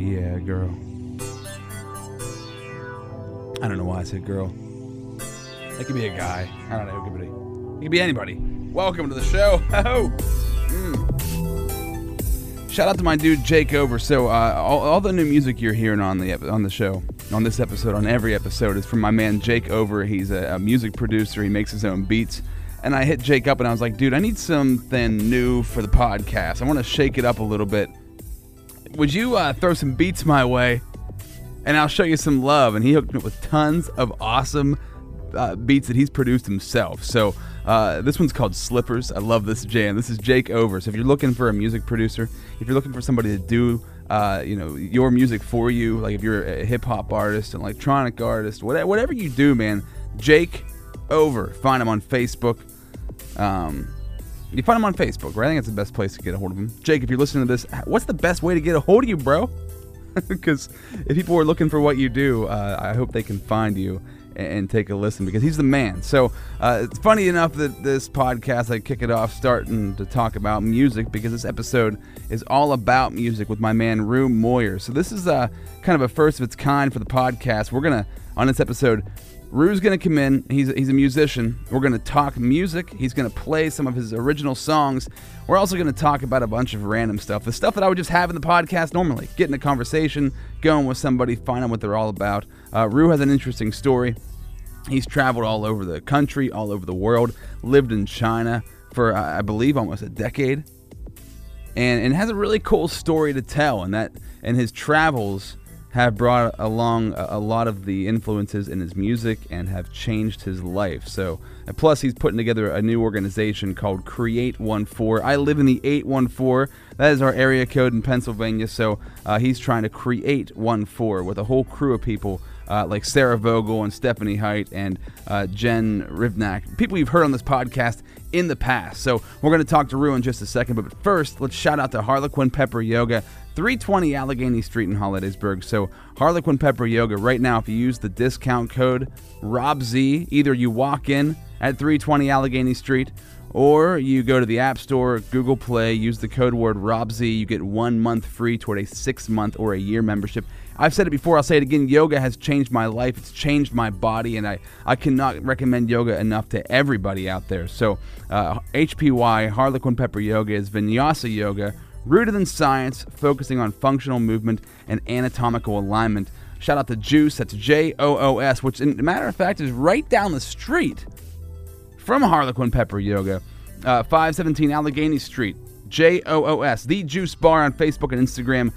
yeah, girl. I don't know why I said girl. It could be a guy. I don't know. It could be. It could be anybody. Welcome to the show. Oh. Mm. Shout out to my dude Jake Over. So uh, all, all the new music you're hearing on the on the show, on this episode, on every episode, is from my man Jake Over. He's a, a music producer. He makes his own beats. And I hit Jake up and I was like, dude, I need something new for the podcast. I want to shake it up a little bit. Would you uh, throw some beats my way? and I'll show you some love. And he hooked me up with tons of awesome uh, beats that he's produced himself. So uh, this one's called Slippers. I love this jam. This is Jake Over. So if you're looking for a music producer, if you're looking for somebody to do uh, you know your music for you, like if you're a hip hop artist, an electronic artist, whatever, whatever you do, man, Jake Over. Find him on Facebook. Um, you find him on Facebook, right? I think that's the best place to get a hold of him. Jake, if you're listening to this, what's the best way to get a hold of you, bro? because if people are looking for what you do, uh, I hope they can find you and, take a listen because he's the man. So uh, it's funny enough that this podcast, I kick it off starting to talk about music because this episode is all about music with my man Rue Moyer. So this is uh, kind of a first of its kind for the podcast. We're to, on this episode, Rue's going to come in. He's he's a musician. We're going to talk music. He's going to play some of his original songs. We're also going to talk about a bunch of random stuff. The stuff that I would just have in the podcast normally. getting in a conversation, going with somebody, finding what they're all about. Uh, Rue has an interesting story. He's traveled all over the country, all over the world, lived in China for, uh, I believe, almost a decade. And, and has a really cool story to tell. And that, and his travels have brought along a, lot of the influences in his music and have changed his life. So, plus he's putting together a new organization called Create 14. I live in the 814. That is our area code in Pennsylvania. So uh, he's trying to create 14 with a whole crew of people. Uh, like Sarah Vogel and Stephanie Height and uh, Jen Rivnak, people you've heard on this podcast in the past. So we're going to talk to Rue in just a second, but first, let's shout out to Harlequin Pepper Yoga. 320 Allegheny Street in Hollidaysburg. So Harlequin Pepper Yoga right now, if you use the discount code RobZ, either you walk in at 320 Allegheny Street or you go to the App Store, Google Play, use the code word RobZ, you get one month free toward a six month or a year membership. I've said it before, I'll say it again. Yoga has changed my life. It's changed my body, and I, I cannot recommend yoga enough to everybody out there. So, uh, HPY, Harlequin Pepper Yoga, is Vinyasa Yoga rooted in science, focusing on functional movement and anatomical alignment. Shout out to Joos, that's J O O S, which, in matter of fact, is right down the street from Harlequin Pepper Yoga, uh, 517 Allegheny Street, J O O S, the Juice Bar on Facebook and Instagram.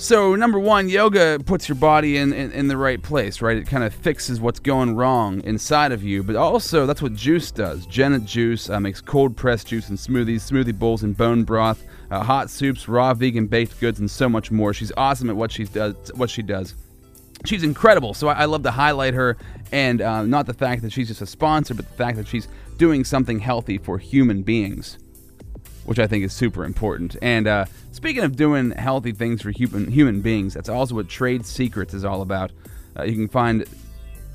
So, number one, yoga puts your body in, in, in the right place, right? It kind of fixes what's going wrong inside of you. But also, that's what juice does. Janet Juice uh, makes cold pressed juice and smoothies, smoothie bowls, and bone broth uh, hot soups, raw vegan baked goods, and so much more. She's awesome at what she does. What she does. She's incredible, so I, I love to highlight her, and uh, not the fact that she's just a sponsor, but the fact that she's doing something healthy for human beings, which I think is super important. And uh, speaking of doing healthy things for human human beings, that's also what Trade Secrets is all about. Uh, you can find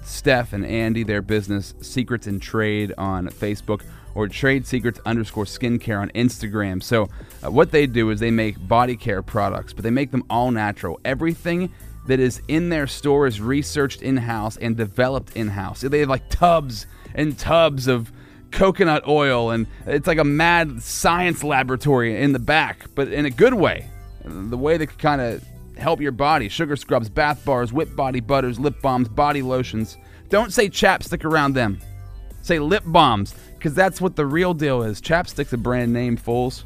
Steph and Andy, their business, Secrets in Trade, on Facebook or Trade Secrets underscore skincare on Instagram. So, uh, what they do is they make body care products, but they make them all natural. Everything that is in their store is researched in house and developed in house. They have like tubs and tubs of coconut oil, and it's like a mad science laboratory in the back, but in a good way. The way that could kind of help your body sugar scrubs, bath bars, whipped body butters, lip balms, body lotions. Don't say chapstick around them. Say lip balms because that's what the real deal is. Chapstick's a brand name, fools.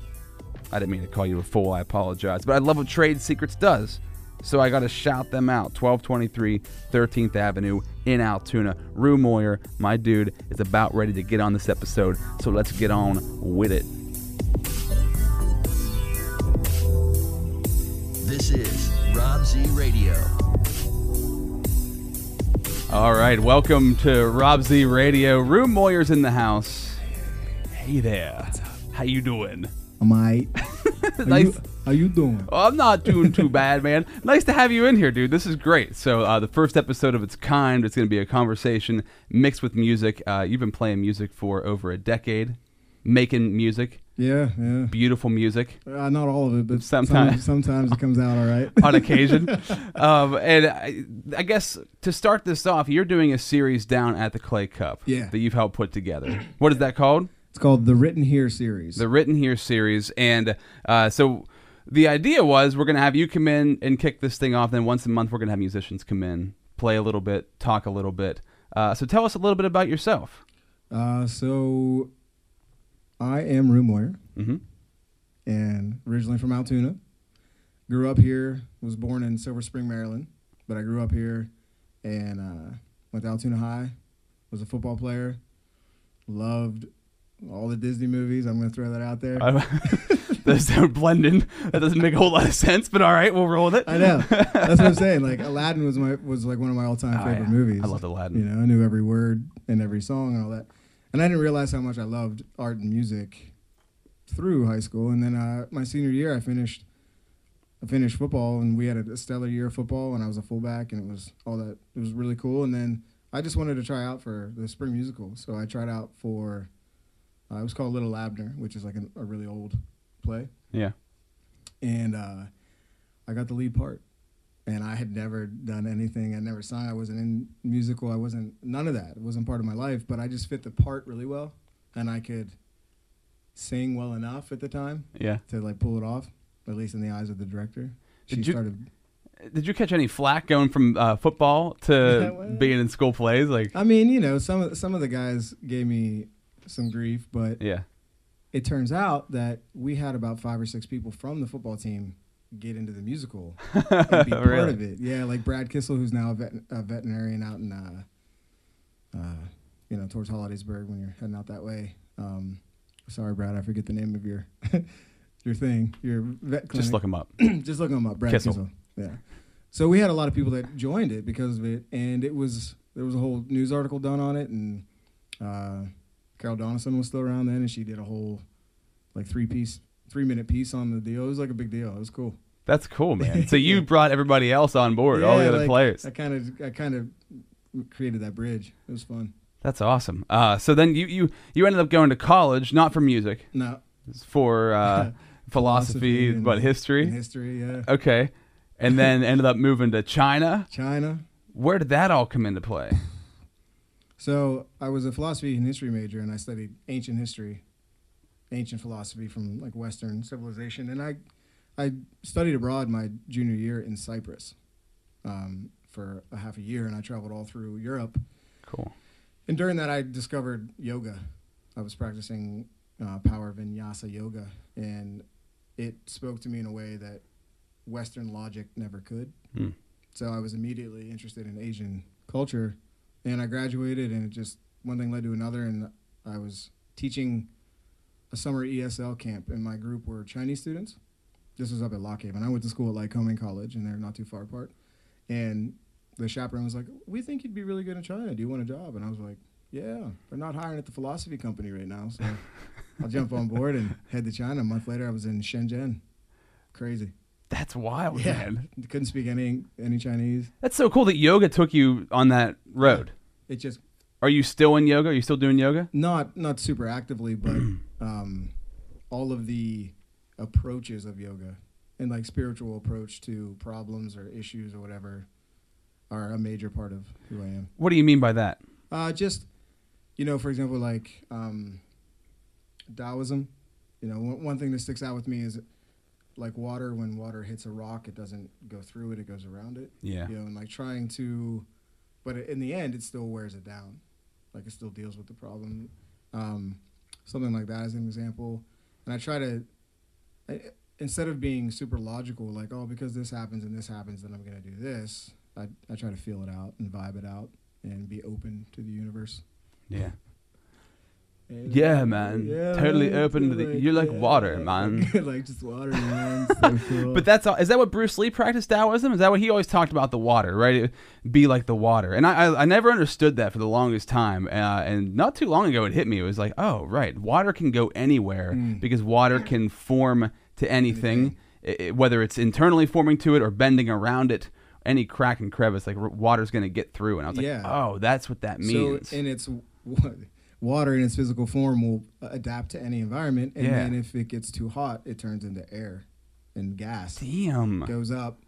I didn't mean to call you a fool. I apologize. But I love what Trade Secrets does. So I got to shout them out. 1223 13th Avenue in Altoona. Rue Moyer, my dude, is about ready to get on this episode. So let's get on with it. This is Rob Z Radio. All right, welcome to Rob Z Radio. Rue Moyer's in the house. Hey there. How you doing? Am I? nice. You, how you doing? Oh, I'm not doing too bad, man. Nice to have you in here, dude. This is great. So, uh, the first episode of its kind. It's going to be a conversation mixed with music. Uh, you've been playing music for over a decade, making music. Yeah, yeah. Beautiful music Uh, not all of it, but Sometimes. sometimes sometimes it comes out all right. on occasion. um, and I, I guess to start this off, you're doing a series down at the Clay Cup Yeah. that you've helped put together. What is that called? It's called the Written Here series. The Written Here series. And uh, so the idea was we're going to have you come in and kick this thing off. Then once a month, we're going to have musicians come in, play a little bit, talk a little bit. Uh, so tell us a little bit about yourself. Uh, so I am Rue Moyer hmm and originally from Altoona. Grew up here, was born in Silver Spring, Maryland, but I grew up here and uh, went to Altoona High, was a football player, loved all the Disney movies. I'm going to throw that out there. Those don't blend in. That doesn't make a whole lot of sense, but all right, we'll roll with it. I know. That's what I'm saying. Like Aladdin was my was like one of my all time Oh, favorite yeah. movies. I loved Aladdin. You know, I knew every word and every song and all that. And I didn't realize how much I loved art and music through high school. And then uh, my senior year, I finished. I finished football, and we had a stellar year of football, and I was a fullback, and it was all that. It was really cool. And then I just wanted to try out for the spring musical, so I tried out for. Uh, it was called Little Abner, which is like an, a really old play Yeah. and uh, I got the lead part. And I had never done anything. I never sung. I wasn't in musical. I wasn't none of that. It wasn't part of my life. But I just fit the part really well, and I could sing well enough at the time Yeah. to like pull it off. At least in the eyes of the director. She Did you- started. Did you catch any flack going from uh, football to well- being in school plays? Like, I mean, you know, some of some of the guys gave me some grief, but yeah. It turns out that we had about five or six people from the football team get into the musical and be part Really? of it. Yeah, like Brad Kissel, who's now a, vet, a veterinarian out in, uh, uh, you know, towards Hollidaysburg when you're heading out that way. Um, sorry, Brad, I forget the name of your your thing, your vet clinic. Just look him up. Just look him up, Brad Kissel. Kissel. Yeah. So we had a lot of people that joined it because of it, and it was there was a whole news article done on it, and uh, Carol Donison was still around then, and she did a whole like three piece, three minute piece on the deal. It was like a big deal. It was cool. That's cool, man. So you brought everybody else on board, all the other like, players. I kind of, I kind of created that bridge. It was fun. That's awesome. Uh, so then you, you you ended up going to college, not for music, No, for uh, philosophy, and- but history. history, yeah. Okay, and then ended up moving to China. China. Where did that all come into play? So I was a philosophy and history major, and I studied ancient history, ancient philosophy from like Western civilization, and I, I studied abroad my junior year in Cyprus, um, for a half a year, and I traveled all through Europe. Cool. And during that, I discovered yoga. I was practicing uh, power vinyasa yoga, and it spoke to me in a way that Western logic never could. Hmm. So I was immediately interested in Asian culture, and I graduated, and it just one thing led to another, and I was teaching a summer ESL camp, and my group were Chinese students. This was up at Lock Haven. I went to school at Lycoming College, and they're not too far apart. And the chaperone was like, "We think you'd be really good in China. Do you want a job?" And I was like, "Yeah, they're not hiring at the philosophy company right now, so I'll jump on board and head to China." A month later, I was in Shenzhen. Crazy. That's wild, Yeah. man. Couldn't speak any any Chinese. That's so cool that yoga took you on that road. It just Are you still in yoga? Are you still doing yoga? not not super actively, but um, all of the approaches of yoga and like spiritual approach to problems or issues or whatever are a major part of who I am. What do you mean by that? Uh, just you know, for example, like um, Taoism. You know, one, one thing that sticks out with me is like water. When water hits a rock, it doesn't go through it; it goes around it. Yeah. You know, and like trying to, but in the end, it still wears it down. Like it still deals with the problem. Um, something like that as an example. And I try to, I, instead of being super logical, like oh because this happens and this happens, then I'm gonna do this. I I try to feel it out and vibe it out and be open to the universe. Yeah. Yeah, man. Totally open to the- you're like water, man. like just water, man. So cool. But that's all. Is that what Bruce Lee practiced Taoism? Is that what he always talked about the water, right? It- Be like the water. And I, I, I never understood that for the longest time. Uh, and not too long ago, it hit me. It was like, oh, right, water can go anywhere Mm. because water can form to anything, i- i- whether it's internally forming to it or bending around it. Any crack and crevice, like r- water's going to get through. And I was like, Yeah. oh, that's what that means. So, and it's water in its physical form will adapt to any environment, and Yeah. then if it gets too hot, it turns into air and gas. Damn. Goes up,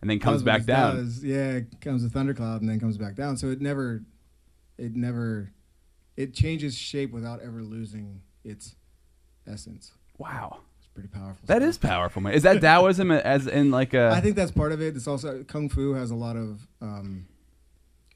And then comes back down. does. Yeah, it comes a thundercloud and then comes back down. So it never, it never, it changes shape without ever losing its essence. Wow. It's pretty powerful. That stuff. is powerful, man. Is that Taoism as in like a I think that's part of it. It's also kung fu has a lot of um,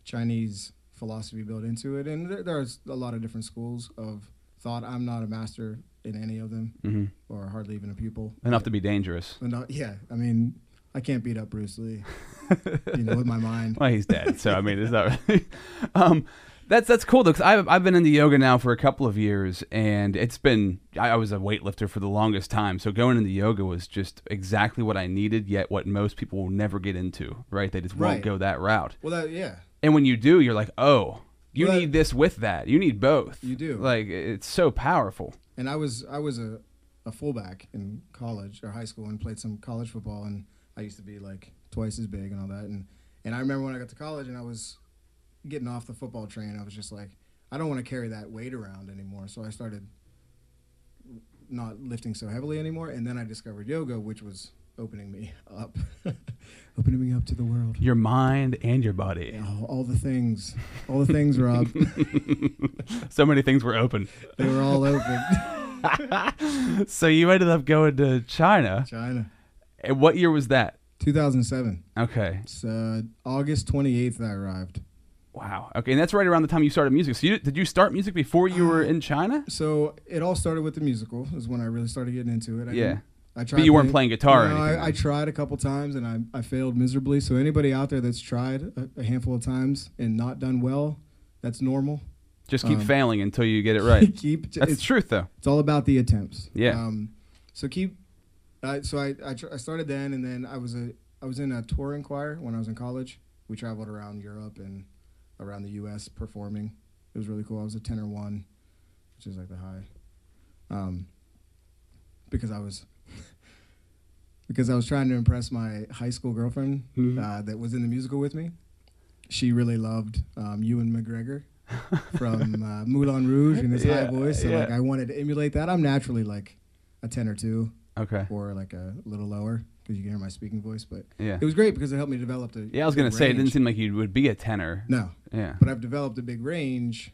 Chinese philosophy built into it, and there, there's a lot of different schools of thought. I'm not a master in any of them, Mhm. or hardly even a pupil. enough to be dangerous? Not- yeah, I mean, I can't beat up Bruce Lee. you know, with my mind. Well, he's dead, so I mean, is that really. um, that's that's cool though, because I've I've been into yoga now for a couple of years, and it's been I, I was a weightlifter for the longest time, so going into yoga was just exactly what I needed, yet what most people will never get into, right? They just won't go that route, Well, that, yeah, and when you do, you're like, oh, you Well, need this with that, you need both. You do. Like it's so powerful. and I was I was a, a fullback in college or high school and played some college football and I used to be like twice as big and all that and and I remember when I got to college and I was getting off the football train I was just like I don't want to carry that weight around anymore so I started not lifting so heavily anymore and then I discovered yoga which was opening me up opening me up to the world Your mind and your body. all, all the things all the things Rob So many things were open. they were all open So you ended up going to China. China And what year was that? 2007 Okay. It's uh, August 28th I arrived. Wow. Okay, and that's right around the time you started music. So you, did you start music before you were in China? So it all started with the musical. Is when I really started getting into it. I Yeah. I tried But you weren't playing guitar No, anything. I, I tried a couple times and I, I failed miserably. So anybody out there that's tried a, a handful of times and not done well, that's normal. Just keep um, failing until you get it right. keep That's the truth, though. it's all about the attempts. Yeah. Um, so keep. Uh, so I I, tr- I started then and then I was a I was in a touring choir when I was in college. We traveled around Europe and around the U.S. performing. It was really cool. I was a tenor one, which is like the high. Um, because I was because I was trying to impress my high school girlfriend Mhm. uh, that was in the musical with me. She really loved um, Ewan McGregor from uh, Moulin Rouge and his Yeah, high voice. So like. I wanted to emulate that. I'm naturally like a tenor two Okay. or like a little lower because you can hear my speaking voice. But Yeah. it was great because it helped me develop the. Yeah, I was gonna the say it didn't seem like you would be a tenor. No, Yeah, but I've developed a big range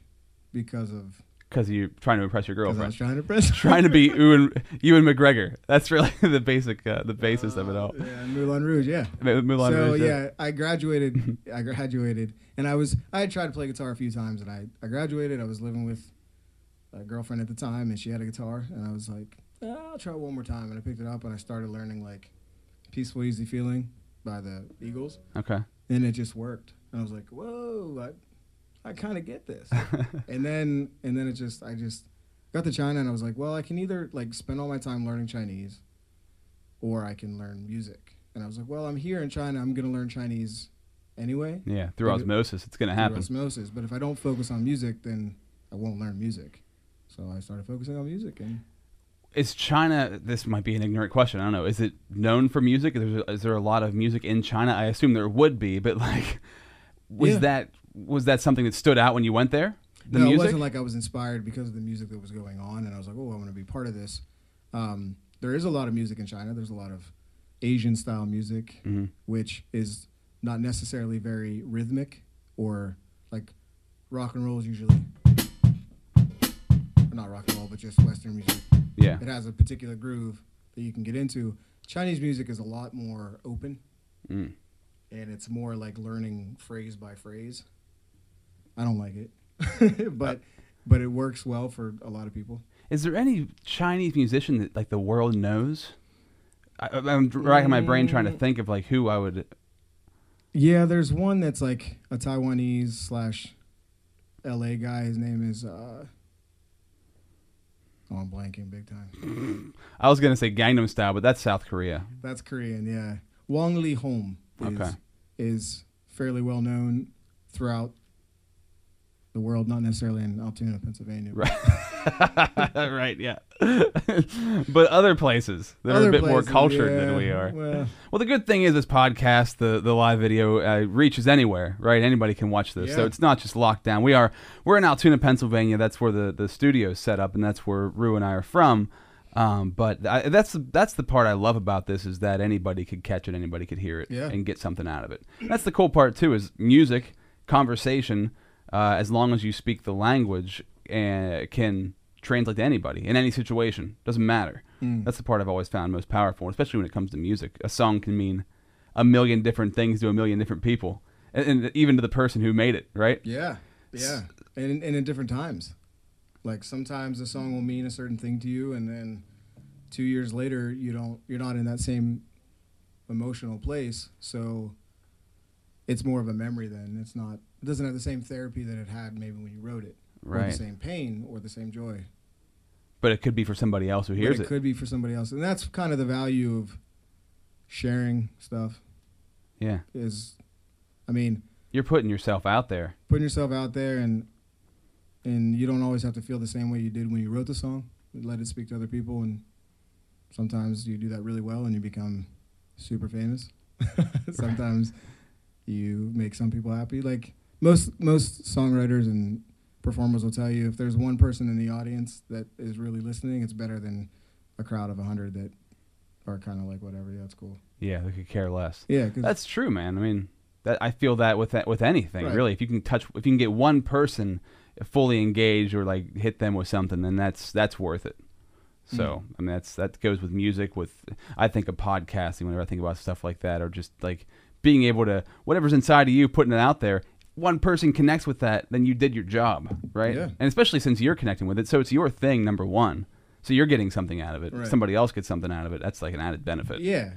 because of because you're trying to impress your 'cause I girlfriend. was trying to impress. trying to be Ewan, Ewan McGregor. That's really the basic, uh, the basis of it all. Yeah, Moulin Rouge. Yeah. Moulin so Rouge, yeah, I graduated. I graduated, and I was I had tried to play guitar a few times, and I I graduated. I was living with a girlfriend at the time, and she had a guitar, and I was like, "Ah, I'll try one more time, and I picked it up, and I started learning like "Peaceful Easy Feeling" by the Eagles, Okay. and it just worked. And I was like, whoa, I I kind of get this. and then and then it just I just got to China, and I was like, well, I can either like spend all my time learning Chinese, or I can learn music. And I was like, well, I'm here in China. I'm gonna learn Chinese anyway. Yeah, through it- osmosis, it's gonna through happen. osmosis. But if I don't focus on music, then I won't learn music. So I started focusing on music, and Is China? This might be an ignorant question. I don't know. Is it known for music? Is there, is there a lot of music in China? I assume there would be, but like, was Yeah. that was that something that stood out when you went there? The no, music. it wasn't like I was inspired because of the music that was going on, and I was like, oh, I want to be part of this. Um, there is a lot of music in China. There's a lot of Asian style music, Mhm. which is not necessarily very rhythmic or like rock and roll is usually not rock and roll, but just Western music. Yeah. It has a particular groove that you can get into. Chinese music is a lot more open, Mm. and it's more like learning phrase by phrase. I don't like it, but but it works well for a lot of people. Is there any Chinese musician that like the world knows? I, I'm racking my brain trying to think of like who I would. Yeah, there's one that's like a Taiwanese slash L.A. guy. His name is. Uh, oh, I'm blanking big time. I was gonna say Gangnam Style, but that's South Korea. That's Korean, yeah. Wang Leehom is, Okay. is fairly well known throughout the world, not necessarily in Altoona, Pennsylvania. Right. right, yeah. but other places that are a other bit more cultured yeah, than we are. Well, Well, the good thing is this podcast, the the live video uh, reaches anywhere, right? Anybody can watch this, so it's not just locked down. We are we're in Altoona, Pennsylvania. That's where the the studio is set up, and that's where Rue and I are from. Um, but I, that's that's the part I love about this is that anybody could catch it, anybody could hear it, Yeah. and get something out of it. That's the cool part too. Is music, conversation, uh, as long as you speak the language, uh, can translate to anybody in any situation. Doesn't matter. Mm. That's the part I've always found most powerful, especially when it comes to music. A song can mean a million different things to a million different people, and, and even to the person who made it. Right? yeah, yeah, and and in different times. Like sometimes a song will mean a certain thing to you, and then two years later, you don't. You're not in that same emotional place, so it's more of a memory. Then it's not. It doesn't have the same therapy that it had maybe when you wrote it, or the same pain or the same joy. But it could be for somebody else who hears it it. could be for somebody else, and that's kind of the value of sharing stuff. Yeah, Is, I mean, you're putting yourself out there. putting yourself out there and and you don't always have to feel the same way you did when you wrote the song. Let it speak to other people and sometimes you do that really well and you become super famous. sometimes you make some people happy. Like most most songwriters and performers will tell you if there's one person in the audience that is really listening, it's better than a crowd of 100 that are kind of like whatever, yeah, it's cool. Yeah, they could care less. Yeah, That's true, man. I mean, that I feel that with with anything Right. really. If you can touch, if you can get one person fully engaged or like hit them with something, then that's that's worth it. Hmm. So I mean, that's that goes with music. With I think of podcasting whenever I think about stuff like that, or just like being able to whatever's inside of you, putting it out there. One person connects with that, then you did your job, right? Yeah. And especially since you're connecting with it, so it's your thing, number one. So you're getting something out of it. Right. Somebody else gets something out of it. That's like an added benefit. yeah.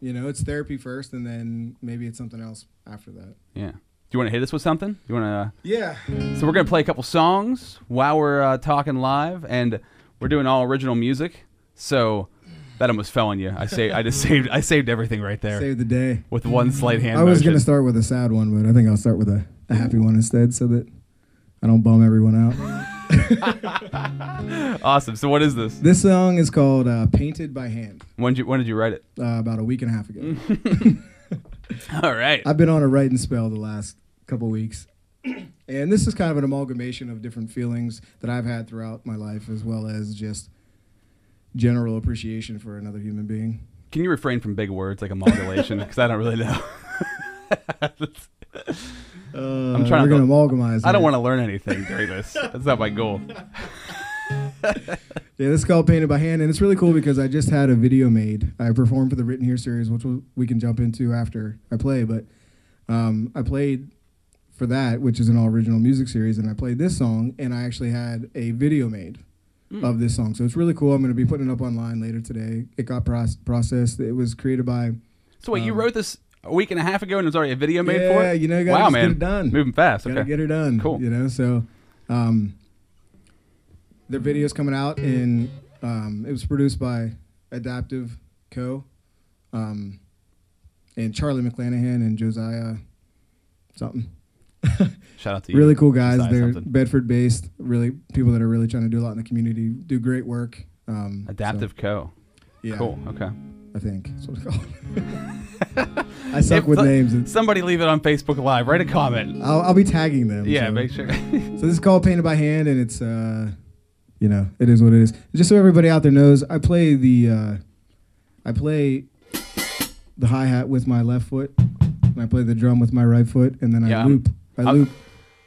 You know, it's therapy first and then maybe it's something else after that. Yeah. Do you want to hit us with something? Do you want to? Yeah. So we're gonna play a couple songs while we're uh, talking live, and we're doing all original music. So that almost fell on you. I say I just saved I saved everything right there Save the day. with one slight hand I was motion. gonna start with a sad one, but I think I'll start with a, a happy one instead, so that I don't bum everyone out. awesome. So what is this? this song is called uh, "Painted by Hand." When did you when did you write it? Uh, about a week and a half ago. All right. I've been on a writing spell the last couple weeks, and this is kind of an amalgamation of different feelings that I've had throughout my life, as well as just general appreciation for another human being. Can you refrain from big words like amalgamation? Because I don't really know. Uh, I'm trying we're to- gonna amalgamize. I don't want to learn anything during this. That's not my goal. Yeah, this is called Painted by Hand, and it's really cool because I just had a video made. I performed for the Written Here series, which we'll, can jump into after I play. But um, I played for that, which is an all original music series, and I played this song, and I actually had a video made of this song. So it's really cool. I'm going to be putting it up online later today. It got proc- processed. It was created by. So wait, you Um, wrote this a week and a half ago, and there's already a video made for it. yeah, you know, you wow, man, get it done. moving fast. Gotta Okay. get her done. Cool. You know, so um, their video's coming out, and um, it was produced by Adaptive Co. Um, and Charlie McClanahan and Josiah something. Shout out to you. really cool guys. Josiah They're something. Bedford based. Really people that are really trying to do a lot in the community. Do great work. Um, so, Adaptive Co. yeah, Cool. Okay. I think that's what it's called. I suck with names. and Somebody leave it on Facebook Live. Write a comment. I'll, I'll be tagging them. Yeah, so. make sure. So this is called Painted by Hand, and it's uh, you know, it is what it is. Just so everybody out there knows, I play the uh, I play the hi hat with my left foot, and I play the drum with my right foot, and then I Yeah, loop. I I'm- loop.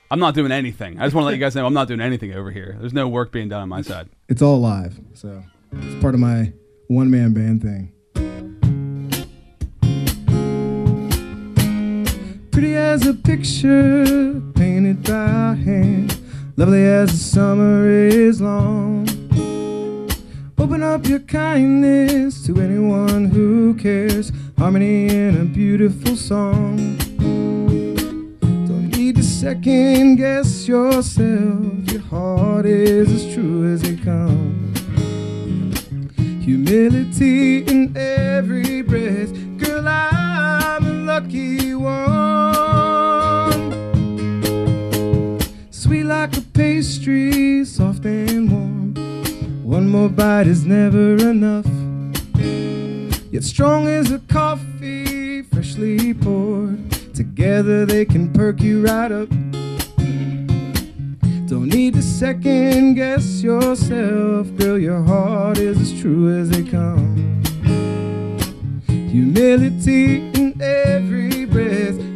I'm not doing anything. I just want to let you guys know I'm not doing anything over here. There's no work being done on my side. It's all live, so it's part of my one man band thing. Pretty as a picture painted by hand, lovely as the summer is long. Open up your kindness to anyone who cares. Harmony in a beautiful song. Don't need to second guess yourself. Your heart is as true as it comes. Humility in every breath. Girl, I'm lucky Streets soft and warm. One more bite is never enough. Yet strong as a coffee, freshly poured. Together they can perk you right up. Don't need to second guess yourself, girl. Your heart is as true as they come. Humility in every breath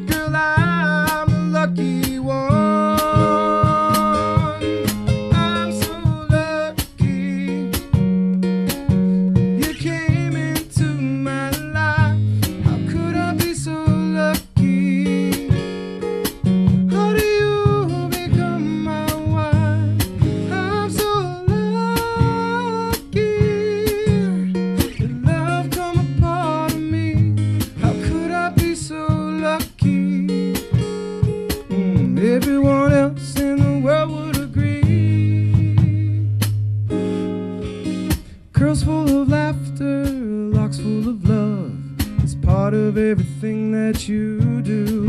that you do.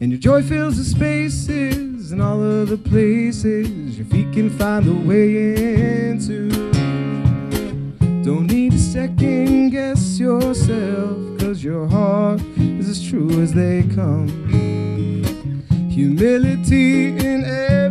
And your joy fills the spaces and all of the places your feet can find the way into. Don't need to second guess yourself, cause your heart is as true as they come. Humility in every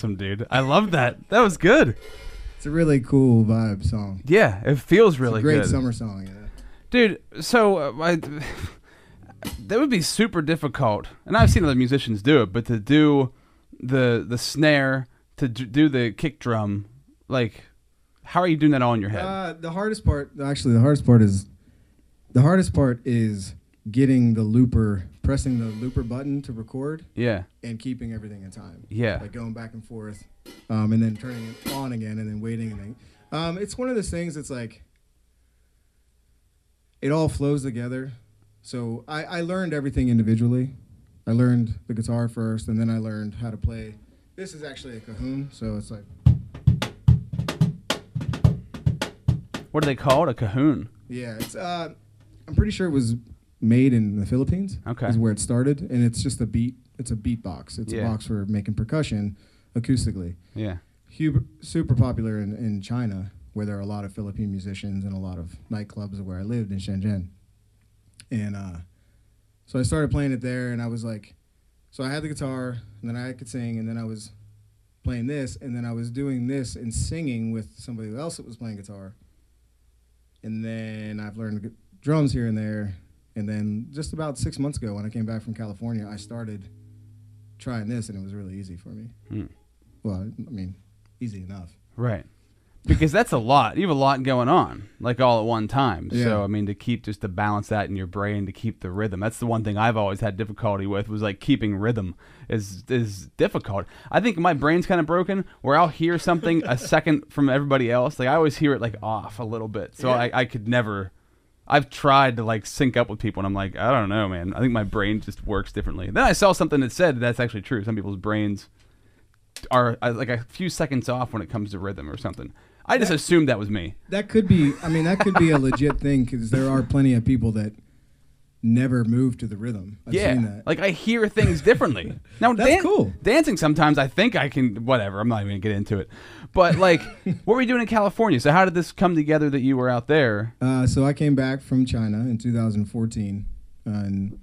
Awesome, dude. I love that. That was good. It's a really cool vibe song. Yeah, it feels really a great good. summer song. Yeah. Dude, so uh, I, that would be super difficult, and I've seen other musicians do it, but to do the the snare, to d- do the kick drum, like, how are you doing that all in your head? Uh, the hardest part, actually, the hardest part is the hardest part is getting the looper, pressing the looper button to record, yeah, and keeping everything in time. yeah, like going back and forth, um, and then turning it on again, and then waiting, and then um, it's one of those things. that's like it all flows together. So I, I learned everything individually. I learned the guitar first, and then I learned how to play. This is actually a cajon, so it's like what do they call it? A cajon. yeah, it's uh, I'm pretty sure it was made in the Philippines. Okay. is where it started, and it's just a beat. It's a beat box. It's Yeah. a box for making percussion acoustically. Yeah, Huber, super popular in, in China. where there are a lot of Philippine musicians and a lot of nightclubs where I lived in Shenzhen. And uh, so I started playing it there, and I was like, so I had the guitar, and then I could sing, and then I was playing this, and then I was doing this and singing with somebody else that was playing guitar. And then I've learned drums here and there. And then just about six months ago, when I came back from California, I started trying this, and it was really easy for me. Hmm. Well, I mean, easy enough. Right. Because that's a lot. You have a lot going on, like all at one time. Yeah. So I mean, to keep just to balance that in your brain, to keep the rhythm. That's the one thing I've always had difficulty with was like keeping rhythm is is difficult. I think my brain's kind of broken where I'll hear something a second from everybody else. Like I always hear it like off a little bit. So I, I could never. I've tried to like sync up with people, and I'm like, I don't know, man. I think my brain just works differently. Then I saw something that said that's actually true. Some people's brains are uh, like a few seconds off when it comes to rhythm or something. I just assumed that was me. That could be. I mean, that could be a legit thing because there are plenty of people that never move to the rhythm. I've yeah, seen that. like I hear things differently. Now, That's cool. Dancing sometimes I think I can. Whatever. I'm not even gonna get into it. But like, what were you doing in California? So how did this come together that you were out there? Uh, so I came back from China in 2014, and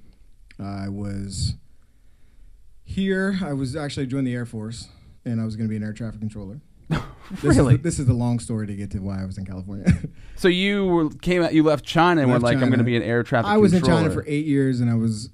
I was here. I was actually joined the Air Force, and I was to be an air traffic controller. This Really? Is this is the long story to get to why I was in California. So you were came out. You left China and were Left like, I'm gonna be an air traffic. I was in. China for eight years, and I was.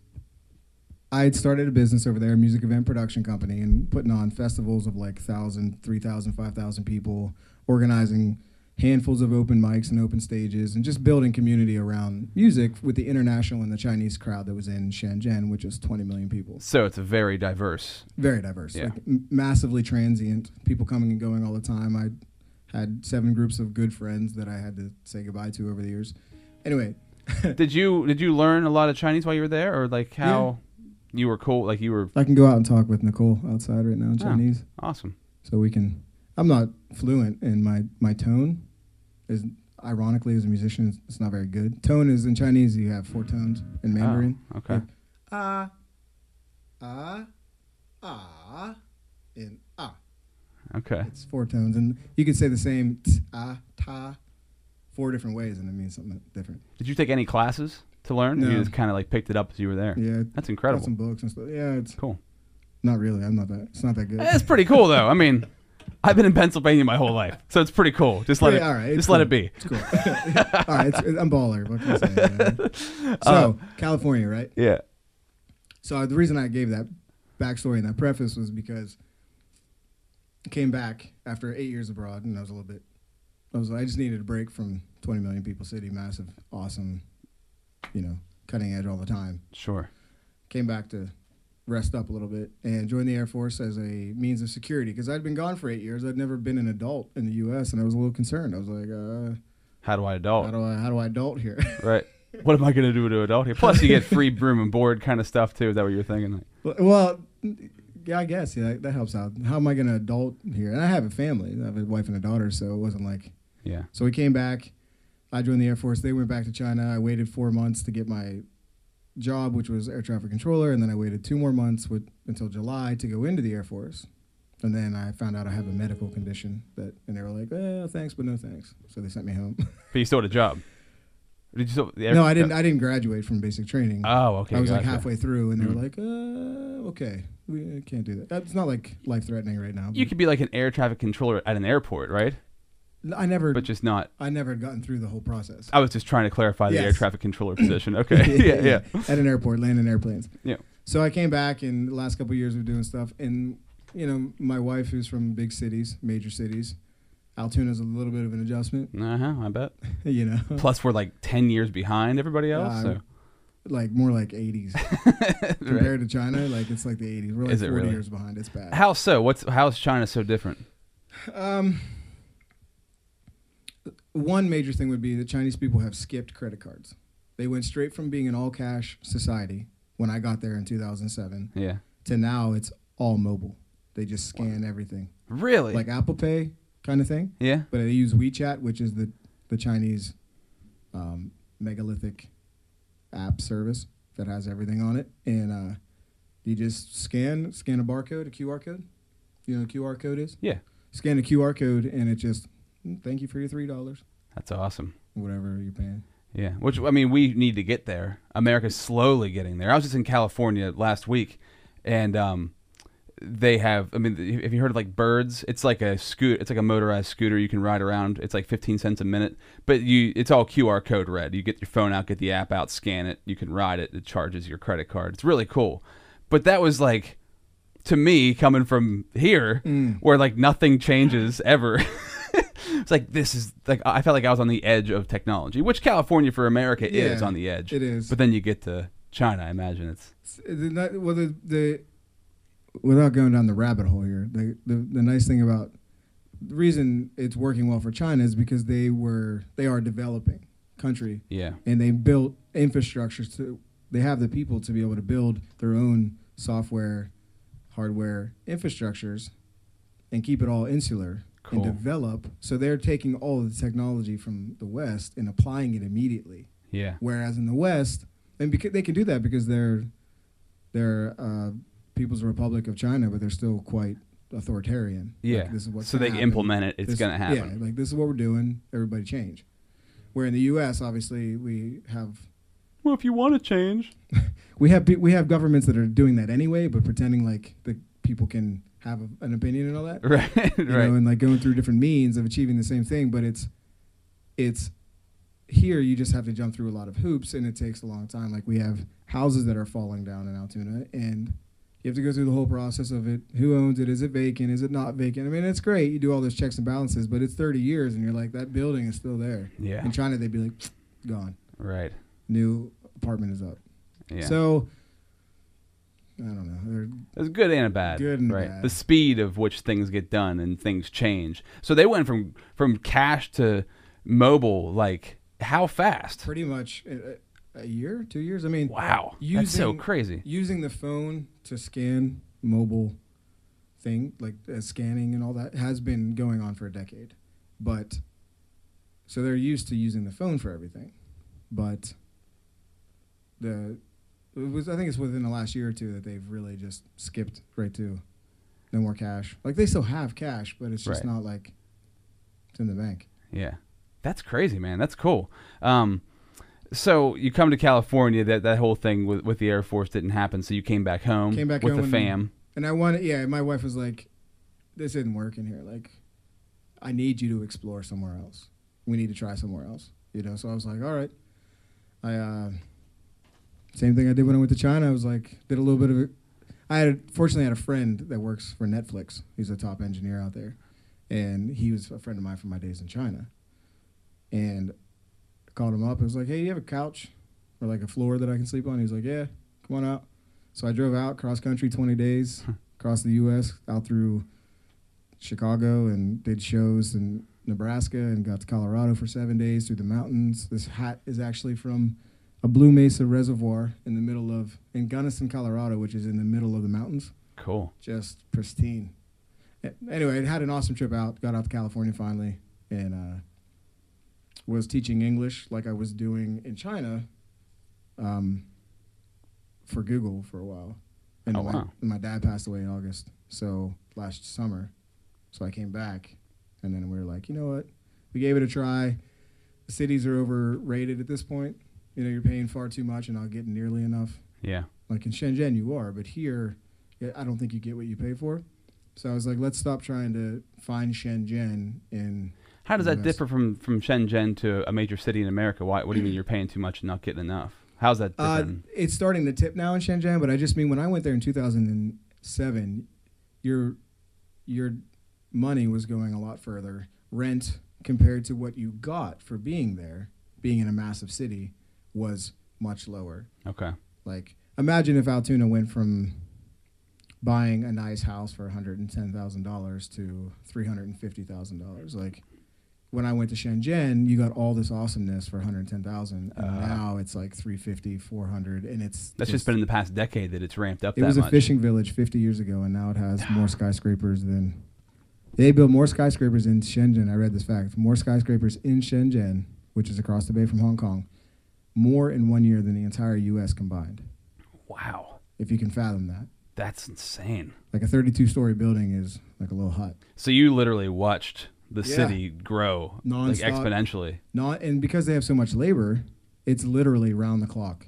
I had started a business over there, a music event production company, and putting on festivals of like 1,000, 3,000, 5,000 people, organizing handfuls of open mics and open stages, and just building community around music with the international and the Chinese crowd that was in Shenzhen, which was 20 million people. So it's a very diverse. Very diverse, Yeah. like m- massively transient, people coming and going all the time. I had seven groups of good friends that I had to say goodbye to over the years. Anyway, did you did you learn a lot of Chinese while you were there, or like how you were cool? Like you were I can go out and talk with Nicole outside right now in Oh. Chinese, awesome. so we can. I'm not fluent, and my my tone is ironically as a musician, it's- it's not very good. Tone is in Chinese. You have four tones in Mandarin. Oh, okay. Ah, ah, ah, and ah. Okay. It's four tones, and you can say the same t, ah, ta, four different ways, and it means something different. Did you take any classes to learn? Or You just kind of like picked it up as you were there. Yeah, That's incredible. some books and stuff. Yeah, it's Cool. not really. I'm not that. It's not that good. It's pretty cool though. I mean, I've been in Pennsylvania my whole life, so it's pretty cool. Just let Yeah, it. all right, just let it be. It's cool. All right, it's, I'm baller. What can I say? man? So uh, California, right? Yeah. So the reason I gave that backstory and that preface was because I came back after eight years abroad, and I was a little bit. I was. I just needed a break from 20 million people city, massive, awesome, you know, cutting edge all the time. Sure. Came back to rest up a little bit and join the Air Force as a means of security because I'd been gone for eight years. I'd never been an adult in the U.S. and I was a little concerned. I was like, uh, How do I adult? how do I how do I adult here? right. What am I gonna do to adult here? Plus, you get free room and board kind of stuff too. Is that what you're thinking? Like, Well, yeah, I guess yeah, that, that helps out. How am I going to adult here? And I have a family. I have a wife and a daughter, so it wasn't like. yeah. So we came back. I joined the Air Force. They went back to China. I waited four months to get my job, which was air traffic controller, and then I waited two more months with, until July to go into the Air Force. And then I found out I have a medical condition that, and they were like, "Well, thanks, but no thanks." So they sent me home. But you still had a job. Did you still? The air- no, I didn't. I didn't graduate from basic training. Oh, okay. I was like halfway through, and they were like, uh, "Okay, we can't do that." That's not like life threatening right now. You could be like an air traffic controller at an airport, right? I never, But just not. I never had gotten through the whole process. I was just trying to clarify the air traffic controller position. Okay. yeah, yeah. yeah, At an airport, landing airplanes. Yeah. So I came back, and the last couple of years of doing stuff, and you know, my wife, who's from big cities, major cities, Altoona's a little bit of an adjustment. Uh huh. I bet. You know, Plus, we're like ten years behind everybody else. Uh, so. like more like 80s Right. compared to China. Like it's like the 80s. We're like Is it 40 really? years behind. It's bad. How so? What's how's China so different? Um, one major thing would be that Chinese people have skipped credit cards. They went straight from being an all cash society when I got there in 2007 Yeah. to now it's all mobile. They just scan everything, Really? like Apple Pay kind of thing. yeah. But they use WeChat, which is the the Chinese um, megalithic app service that has everything on it, and uh, you just scan scan a barcode, a QR code. You know what a QR code is? Yeah. Scan a QR code, and it just "Mm, thank you for your three dollars, That's awesome. whatever you're paying. Yeah, which I mean, we need to get there. America's slowly getting there. I was just in California last week, and um, they have. I mean, have you heard of like Birds? It's like a scoot. It's like a motorized scooter you can ride around. It's like fifteen cents a minute, but you it's all QR code read. You get your phone out, get the app out, scan it. You can ride it. It charges your credit card. It's really cool. But that was like to me coming from here, where like nothing changes ever. it's like this is like I felt like I was on the edge of technology, which California for America is on the edge. it is. But then you get to China. I imagine it's well, the, the without going down the rabbit hole here, the, the the nice thing about the reason it's working well for China is because they were they are a developing country yeah, and they built infrastructures to they have the people to be able to build their own software, hardware infrastructures, and keep it all insular Cool. and develop. So they're taking all the technology from the West and applying it immediately. yeah, Whereas in the West, and because they can do that because they're they're uh, People's Republic of China, but they're still quite authoritarian. yeah. Like, this is what's so they happen. implement it. It's This- gonna happen. Yeah, like this is what we're doing. Everybody change. Where in the U.S., obviously, we have Well, if you want to change, we have we have governments that are doing that anyway, but pretending like the people can have a, an opinion and all that. right, you right, know, and like going through different means of achieving the same thing. But it's it's here you just have to jump through a lot of hoops, and it takes a long time. Like we have houses that are falling down in Altoona, and you have to go through the whole process of it. Who owns it? Is it vacant? Is it not vacant? I mean, it's great. You do all those checks and balances, but it's 30 years, and you're like, that building is still there. yeah, In China, they'd be like, gone. right, New apartment is up. yeah. So I don't know. They're It's good and a bad. Good and right. bad. The speed of which things get done and things change. So they went from from cash to mobile. Like how fast? pretty much a, a year, two years. I mean, Wow, that's so crazy. using the phone to scan mobile thing like uh, scanning and all that has been going on for a decade but so they're used to using the phone for everything but the it was i think it's within the last year or two that they've really just skipped right to no more cash like they still have cash but it's just Right. not like it's in the bank Yeah, that's crazy, man. That's cool. Um, so you come to California. That that whole thing with with the Air Force didn't happen. So you came back home. Came back with home the and- fam. And I wanted, yeah, my wife was like, this isn't working here. Like, I need you to explore somewhere else. We need to try somewhere else. You know, so I was like, all right. I, uh, same thing I did when I went to China. I was like, did a little bit of it. I had, fortunately, had a friend that works for Netflix. He's a top engineer out there. And he was a friend of mine from my days in China. And I called him up. I was like, hey, you have a couch or like a floor that I can sleep on? He was like, yeah, come on out. So I drove out cross country 20 days across the U.S. out through Chicago and did shows in Nebraska and got to Colorado for seven days through the mountains. This hat is actually from a Blue Mesa reservoir in the middle of in Gunnison, Colorado, which is in the middle of the mountains. Cool. Just pristine. Anyway, it had an awesome trip out. Got out to California finally and uh, was teaching English like I was doing in China um, for Google for a while. And Oh, my, wow. and my dad passed away in August, so last summer. So I came back, and then we were like, you know what? We gave it a try. The cities are overrated at this point. You know, you're paying far too much and not getting nearly enough. Yeah. Like in Shenzhen, you are, but here, I don't think you get what you pay for. So I was like, let's stop trying to find Shenzhen in. How does that Yes. differ from from Shenzhen to a major city in America? Why? What do you mean you're paying too much and not getting enough? How's that Uh, it's starting to tip now in Shenzhen, but I just mean when I went there in 2007, your your money was going a lot further. Rent compared to what you got for being there, being in a massive city, was much lower. okay. Like imagine if Altoona went from buying a nice house for $110,000 to $350,000. Like when I went to Shenzhen, you got all this awesomeness for 110,000 and Uh. now it's like 350, 400 and it's That's just been in the past decade that it's ramped up It was much. a fishing village 50 years ago and now it has more skyscrapers than They built more skyscrapers in Shenzhen. I read this fact. More skyscrapers in Shenzhen, which is across the bay from Hong Kong, more in one year than the entire US combined. Wow, If you can fathom that. that's insane. Like a 32 story building is like a little hut. So you literally watched the Yeah. city grow like exponentially. Not and because they have so much labor, it's literally round the clock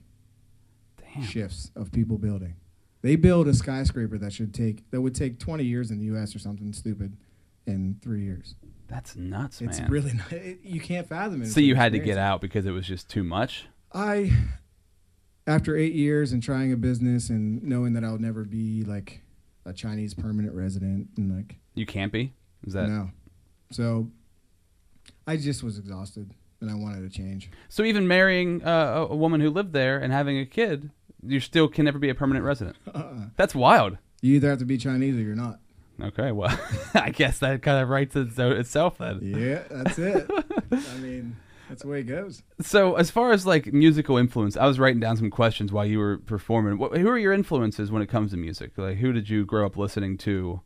Damn. shifts of people building. They build a skyscraper that should take that would take 20 years in the U.S. or something stupid in three years. That's nuts, It's man. It's really not, it, you can't fathom it. so you had to get out because it was just too much. I, after eight years and trying a business and knowing that I would never be like a Chinese permanent resident and like You can't be. Is that no, so I just was exhausted and I wanted to change. so? Even marrying uh, a a woman who lived there and having a kid, you still can never be a permanent resident. Uh-uh. That's wild. You either have to be Chinese or you're not. Okay, well, I guess that kind of writes itself then. Yeah, that's it. I mean, that's the way it goes. So, as far as like musical influence, I was writing down some questions while you were performing. What, who are your influences when it comes to music? Like, who did you grow up listening to?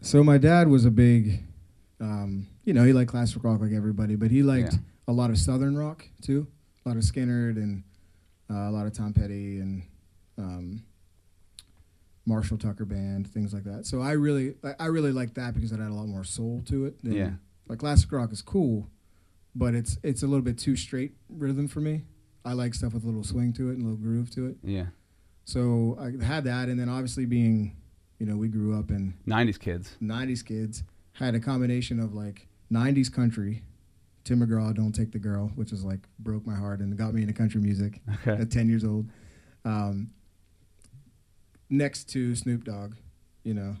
So my dad was a big, um, you know, he liked classic rock like everybody, but he liked Yeah. a lot of southern rock too, a lot of Skynyrd and uh, a lot of Tom Petty and um, Marshall Tucker Band, things like that. So I really, I- really liked that because it had a lot more soul to it. Than, Yeah. like classic rock is cool, but it's it's a little bit too straight rhythm for me. I like stuff with a little swing to it and a little groove to it. Yeah, So I had that, and then obviously being, you know, we grew up in '90s kids. 90s kids had a combination of like 90s country tim mcgraw don't take the girl which is like broke my heart and got me into country music Okay. at 10 years old um, next to snoop dogg you know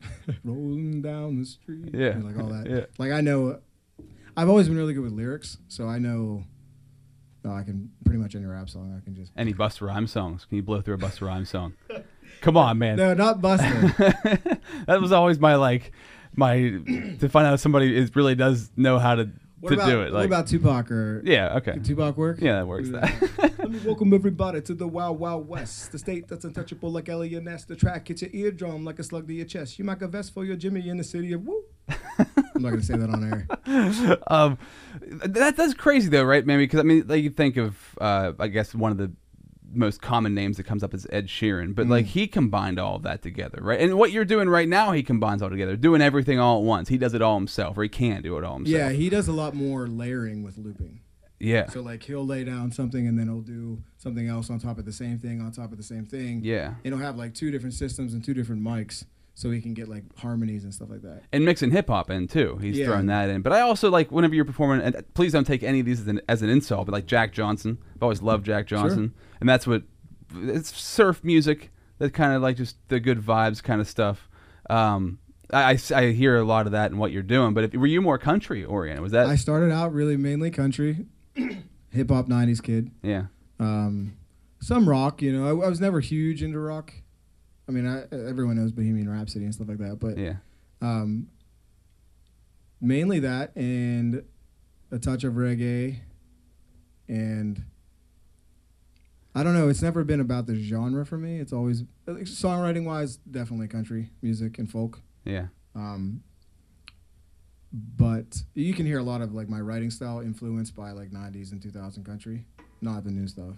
rolling down the street Yeah. and, like all that Yeah. like i know i've always been really good with lyrics so i know i can pretty much any rap song i can just Any Busta Rhymes songs? Can you blow through a Busta Rhymes song? Come on, man. no not busting that was always my like my to find out if somebody is really does know how to what to about, do it. what about tupac or yeah, okay, Can Tupac work? yeah, that works. Yeah. That Let me welcome everybody to the Wild Wild West, the state that's untouchable like Eliot Ness. The track hits your eardrum like a slug to your chest. You might a vest for your Jimmy in the city of woo. I'm not gonna say that on air. um, that that's crazy though, right, man? Because I mean, like you think of, uh, I guess one of the most common names that comes up is Ed Sheeran, but Mm. like he combined all of that together, right? And what you're doing right now, he combines all together, doing everything all at once. He does it all himself, or he can do it all himself. Yeah, he does a lot more layering with looping. yeah, So like he'll lay down something and then he'll do something else on top of the same thing on top of the same thing. yeah. And he'll have like two different systems and two different mics, so he can get like harmonies and stuff like that. and mixing hip hop in too. He's Yeah. throwing that in. But I also like whenever you're performing, and please don't take any of these as an, as an insult, but like Jack Johnson. I've always loved Jack Johnson, and that's what it's surf music. That kind of like just the good vibes kind of stuff. Um, I, I, I hear a lot of that in what you're doing. But if, were you more country oriented? Was that I started out really mainly country, hip hop '90s kid. yeah? Um, some rock, you know. I, I was never huge into rock. I mean, I, everyone knows Bohemian Rhapsody and stuff like that, but Yeah, um, mainly that and a touch of reggae. And I don't know. It's never been about the genre for me. It's always like, songwriting wise, definitely country music and folk. yeah, Um, but you can hear a lot of like my writing style influenced by like '90s and 2000 country, not the new stuff.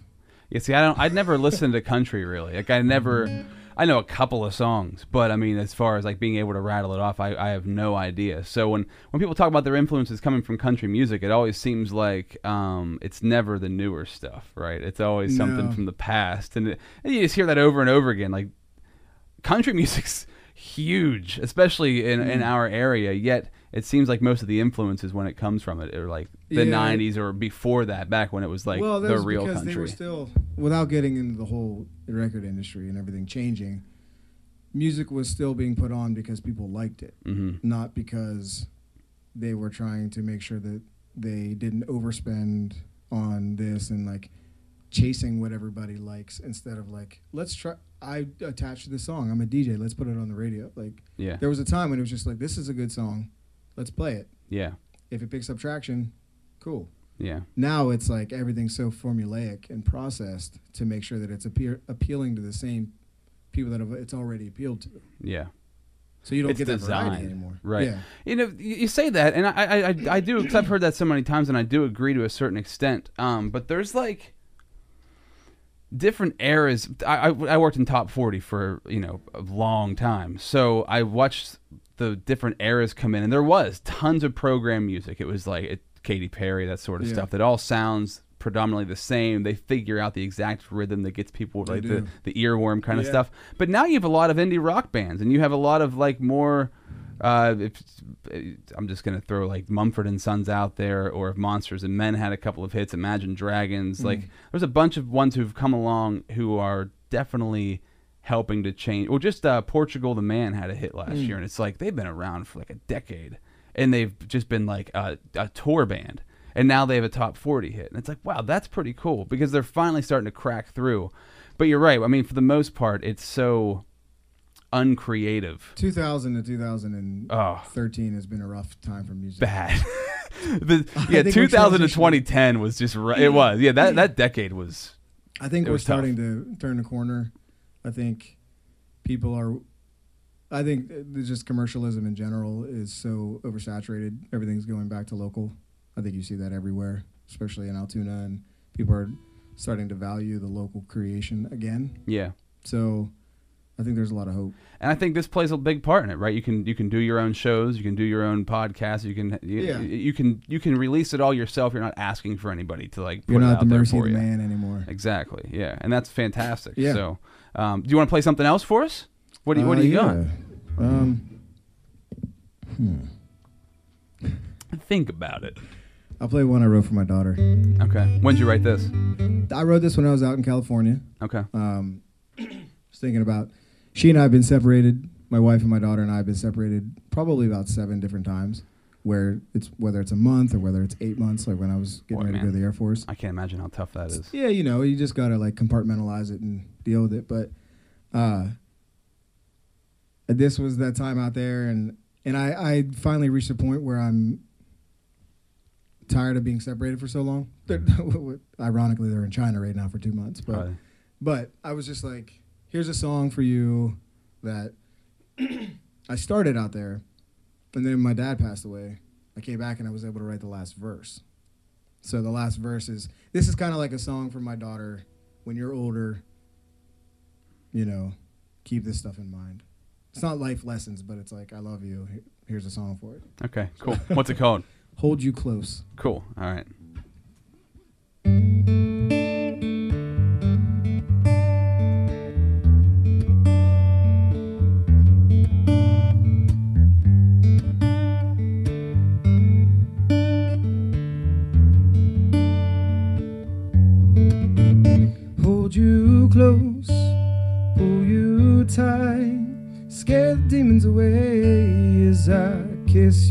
Yeah. See, I don't. I'd never listened to country really. Like I never. I know a couple of songs, but I mean, as far as like being able to rattle it off, I, I have no idea. So when when people talk about their influences coming from country music, it always seems like um, it's never the newer stuff, right? It's always something No. from the past, and, it, and you just hear that over and over again. Like country music's huge, especially in, in Mm. our area. Yet it seems like most of the influences when it comes from it are like the Yeah. '90s or before that, back when it was like well, the that's real because country. they were still, without getting into the whole record industry and everything changing, music was still being put on because people liked it, hmm not because they were trying to make sure that they didn't overspend on this and like chasing what everybody likes instead of like let's try. I attached to this song. I'm a DJ. Let's put it on the radio. Like Yeah, there was a time when it was just like this is a good song, let's play it. yeah, If it picks up traction, cool yeah. now it's like everything's so formulaic and processed to make sure that it's appear, appealing to the same people that have, it's already appealed to. Yeah. So you don't It's get that variety anymore. right. Yeah. You know, you you say that, and I, I, I, I do. Cause I've heard that so many times, and I do agree to a certain extent. Um, but there's like different eras. I, I, I worked in top forty for you know a long time, so I watched the different eras come in, and there was tons of program music. It was like it, Katy Perry, that sort of Yeah. stuff. That all sounds predominantly the same. They figure out the exact rhythm that gets people like the, the earworm kind of stuff. But now you have a lot of indie rock bands, and you have a lot of like more. Uh, if, I'm just gonna throw like Mumford and Sons out there, or Of Monsters and Men had a couple of hits, Imagine Dragons. Mm. Like there's a bunch of ones who've come along who are definitely helping to change. Well, just uh, Portugal the Man had a hit last Mm. year, and it's like they've been around for like a decade, and they've just been like a, a tour band, and now they have a top 40 hit, and it's like wow, that's pretty cool because they're finally starting to crack through. But you're right. I mean, for the most part, it's so uncreative. 2000 to 2013 Oh, has been a rough time for music. bad. the, yeah, think we're 2000 to 2010 was just ri- it was yeah that that decade was I think we're was tough. starting to turn the corner. I think people are. I think just commercialism in general is so oversaturated. Everything's going back to local. I think you see that everywhere, especially in Altoona, and people are starting to value the local creation again. yeah. So, I think there's a lot of hope. And I think this plays a big part in it, right? You can you can do your own shows, you can do your own podcasts, you can you, Yeah. you can you can release it all yourself. You're not asking for anybody to like put You're it not out the there mercy for you. man anymore. Exactly. Yeah, and that's fantastic. Yeah. So, um, do you want to play something else for us? What do you What Uh, do you yeah. Um, got? Think about it. I'll play one I wrote for my daughter. Okay. When did you write this? I wrote this when I was out in California. Okay. um, was thinking about she and I have been separated. My wife and my daughter and I have been separated probably about seven different times. Where it's whether it's a month or whether it's eight months, like when I was getting Boy, ready to go to the Air Force. I can't imagine how tough that is. Yeah, you know, you just gotta like compartmentalize it and deal with it. But uh, this was that time out there, and and I I finally reached a point where I'm tired of being separated for so long. They're, ironically, they're in China right now for two months, but. Uh, But I was just like, here's a song for you that I started out there. And then my dad passed away. I came back and I was able to write the last verse. So the last verse is this is kind of like a song for my daughter. When you're older, you know, keep this stuff in mind. It's not life lessons, but it's like, I love you. Here's a song for it. okay. Cool. What's it called? Hold you close. Cool. All right.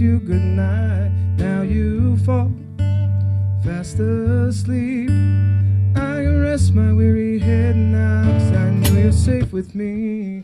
You goodnight. Now you fall fast asleep. I rest my weary head now, cause I know you're safe with me.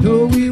No, we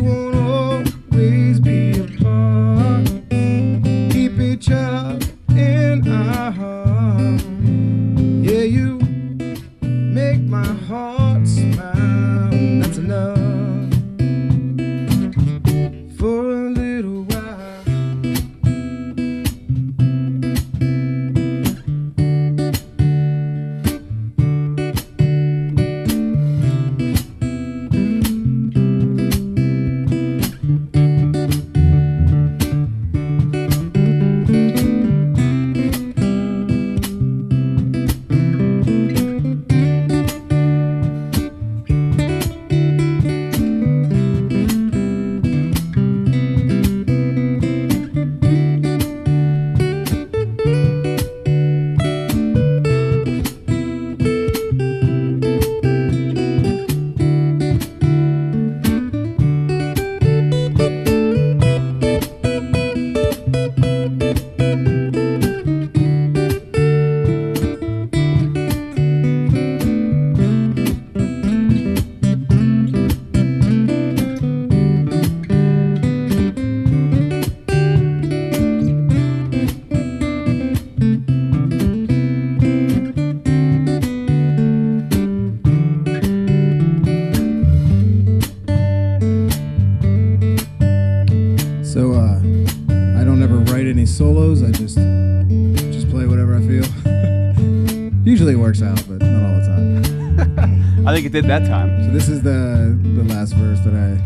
did that time. So this is the the last verse that I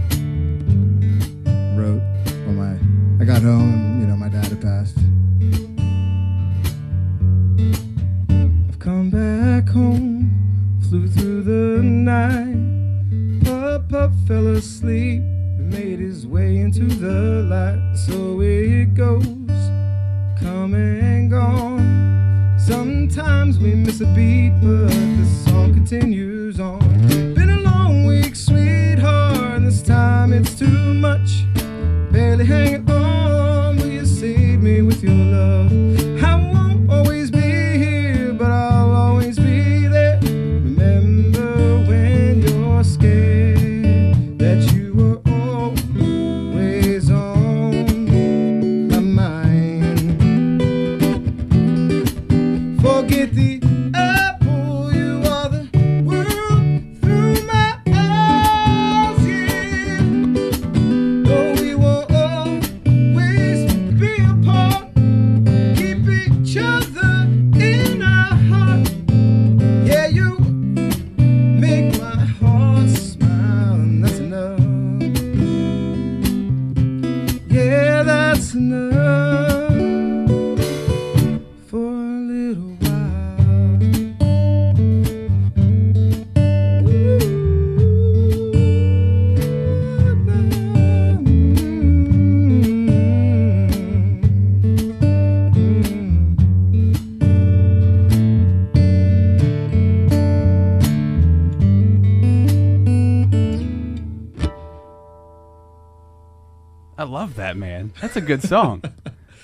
That's a good song.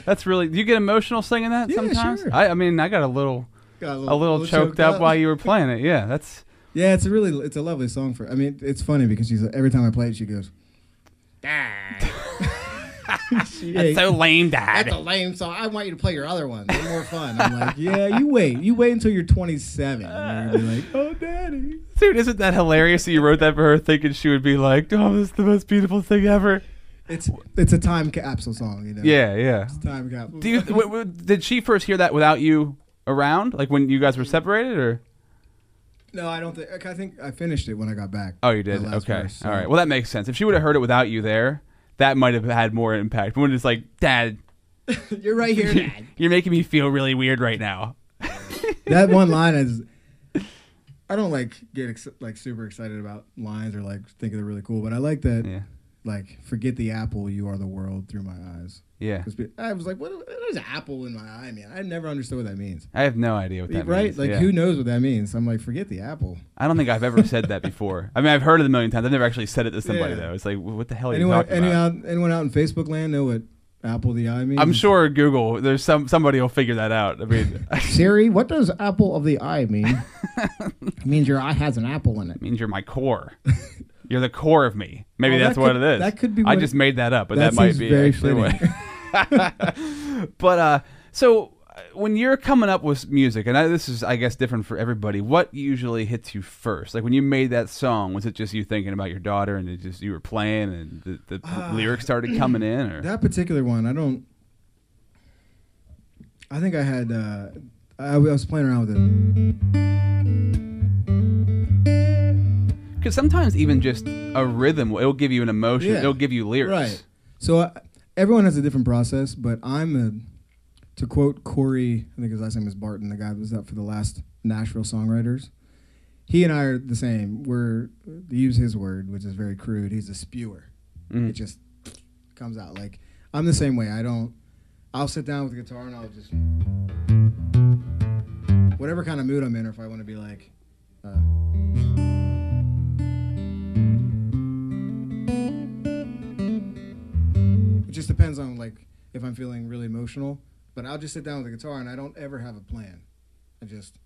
That's really. Do you get emotional singing that Yeah, sometimes? sure. I, I mean, I got a little, Got a little, choked, up, while you were playing it. Yeah, that's. Yeah, it's a really, it's a lovely song for. I mean, it's funny because she's every time I play it, she goes, "Dad." She- That's so lame, Dad. That's a lame song. I want you to play your other ones. They're more fun. I'm like, yeah, you wait. You wait until you're 27. And you're like, oh, daddy. Dude, isn't that hilarious that you wrote that for her thinking she would be like, oh, this is the most beautiful thing ever? It's it's a time capsule song, you know. Yeah, yeah. It's a time capsule. Do you, w- w- did she first hear that without you around? Like when you guys were separated or? no, I don't think. I think I finished it when I got back. Oh, you did? Okay. verse, so- All right. Well, that makes sense. If she would have heard it without you there, that might have had more impact. When it's like, Dad, you're right here, dad. you're making me feel really weird right now. that one line is. I don't like get ex- like super excited about lines or like think they're really cool, but I like that. Yeah. Like, forget the apple, you are the world through my eyes. yeah I was like, what, what does apple in my eye mean? I never understood what that means. I have no idea what that means. right? Like, Yeah. who knows what that means? I'm like, forget the apple. I don't think I've ever said that before. I mean, I've heard it a million times. I've never actually said it to somebody Yeah. though. It's like, what the hell are Anyone, you talking anyone about? out, anyone out in Facebook land know what apple the eye means? I'm sure Google. There's some somebody will figure that out. I mean, Siri, what does apple of the eye mean? it means your eye has an apple in it. means you're my core. You're the core of me. Maybe Oh, that's that what it is. that could be I just made that up, but that that, might be very actually what- but uh, so uh, when you're coming up with music, and I, this is, I guess, different for everybody. What usually hits you first? Like when you made that song, was it just you thinking about your daughter, and it just you were playing, and the, the lyrics started coming in, or That particular one, I don't. I think I had. Uh, I, I was playing around with it. Because sometimes even just a rhythm, it'll give you an emotion. Yeah. It'll give you lyrics. Right. So uh, everyone has a different process, but I'm a. To quote Corey, I think his last name is Barton, the guy that was up for the last Nashville Songwriters. He and I are the same. We're to use his word, which is very crude. He's a spewer. Mhm. It just comes out. Like I'm the same way. I don't. I'll sit down with the guitar and I'll just whatever kind of mood I'm in, or if I want to be like. Uh, it just depends on like if I'm feeling really emotional. But I'll just sit down with the guitar and I don't ever have a plan. I just.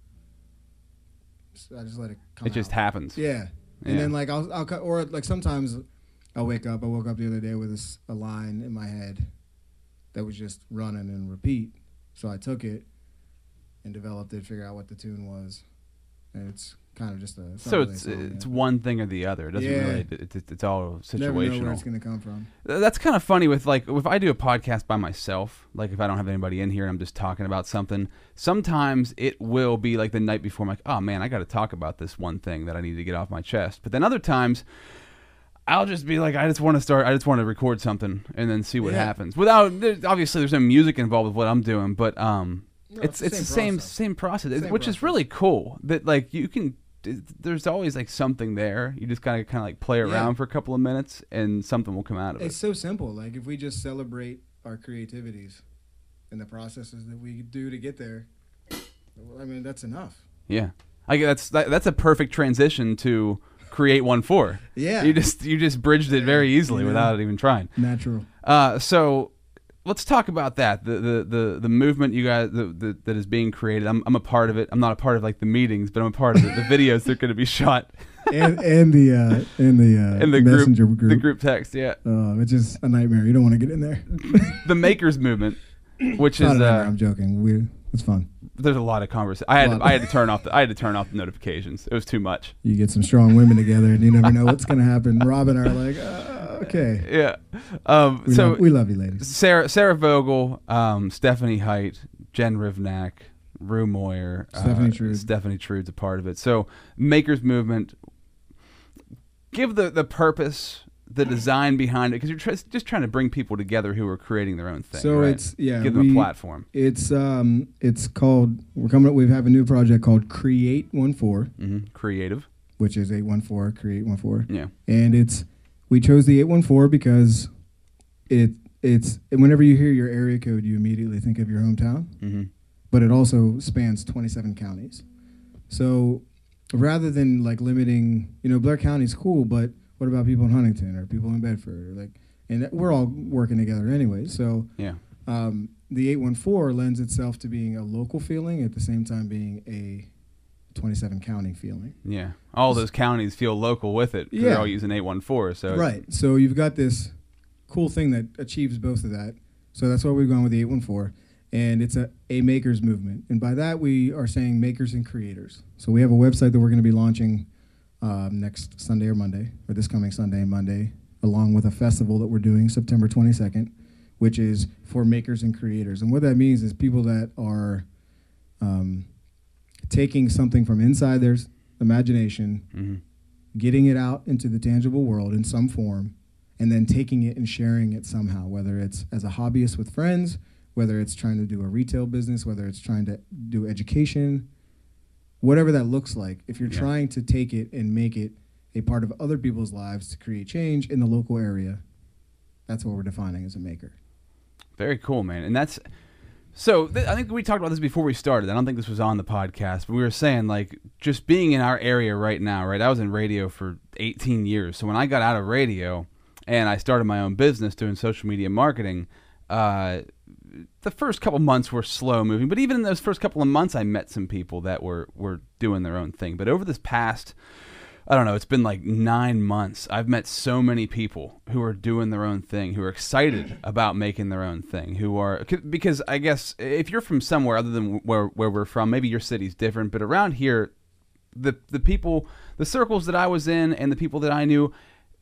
I just let it come. It just out. happens. Yeah. And Yeah. then like I'll I'll cut or like sometimes I'll wake up. I woke up the other day with this, a line in my head that was just running and repeat. So I took it and developed it, figured out what the tune was, it's kind of just a. it's So really it's song, it's yeah. one thing or the other. It doesn't Yeah. really. It, it, it's all situational. Never know where it's gonna come from. That's kind of funny with like if I do a podcast by myself, like if I don't have anybody in here and I'm just talking about something, sometimes it will be like the night before I'm like, "Oh man, I got to talk about this one thing that I need to get off my chest." But then other times I'll just be like, I just want to start. I just want to record something and then see what Yeah. happens. Without there, obviously, there's no music involved with what I'm doing, but um, No, it's it's it's the same same process. same process, Same which is really cool. That like you can. There's always like something there. You just gotta kind of like play Yeah. around for a couple of minutes, and something will come out of it. It's so simple. Like if we just celebrate our creativities and the processes that we do to get there, well, I mean that's enough. Yeah, I guess that's that, that's a perfect transition to create one four. Yeah. You just you just bridged it very easily Yeah. without even trying. Natural. Uh, so let's talk about that the the the, the movement you guys the, the, that is being created. I'm I'm a part of it. I'm not a part of like the meetings, but I'm a part of it. The videos that are going to be shot and and the uh, and the uh, in the messenger group. the group text. Yeah, Uh, it's just a nightmare. You don't want to get in there. the makers movement, which is uh, I'm joking. We it's fun. there's a lot of conversation. I had to, I had to turn off the I had to turn off the notifications. It was too much. You get some strong women together, and you never know what's gonna happen. Rob and I are like, uh, okay. Yeah. Um, We, so love, we love you, ladies. Sarah Sarah Vogel, um, Stephanie Height, Jen Rivnak, Rue Moyer, Stephanie uh, Trude. Stephanie Trude's a part of it. So Makers Movement, give the the purpose, the design behind it, because you're tr- just trying to bring people together who are creating their own thing. So right? it's yeah. give them we- a platform. It's um it's called we're coming up we have a new project called Create One Four, hmm Creative. which is eight one four Create One Four. Yeah. And it's we chose the eight one four because it it's whenever you hear your area code you immediately think of your hometown, hmm but it also spans twenty seven counties. So rather than like limiting, you know, Blair County's cool, but what about people in Huntingdon or people in Bedford or like and we're all working together anyway. So Yeah. um, the 814 lends itself to being a local feeling at the same time being a 27 county feeling. Yeah. All those counties feel local with it. Yeah. They're all using 814. So Right. So you've got this cool thing that achieves both of that. So that's why we've gone with the 814. And it's a, a makers movement. And by that, we are saying makers and creators. So we have a website that we're going to be launching um, next Sunday or Monday, or this coming Sunday and Monday, along with a festival that we're doing September 22nd, which is for makers and creators. And what that means is people that are um, taking something from inside their imagination hmm getting it out into the tangible world in some form, and then taking it and sharing it somehow, whether it's as a hobbyist with friends, whether it's trying to do a retail business, whether it's trying to do education, whatever that looks like. If you're Yeah. trying to take it and make it a part of other people's lives to create change in the local area, that's what we're defining as a maker. Very cool, man. And that's so. Th- I think we talked about this before we started. I don't think this was on the podcast, but we were saying like just being in our area right now. Right, I was in radio for 18 years. So when I got out of radio and I started my own business doing social media marketing, uh, the first couple months were slow moving. But even in those first couple of months, I met some people that were were doing their own thing. But over this past I don't know, it's been like nine months. I've met so many people who are doing their own thing, who are excited about making their own thing, who are, because I guess if you're from somewhere other than where, where we're from, maybe your city's different, but around here, the, the people, the circles that I was in and the people that I knew,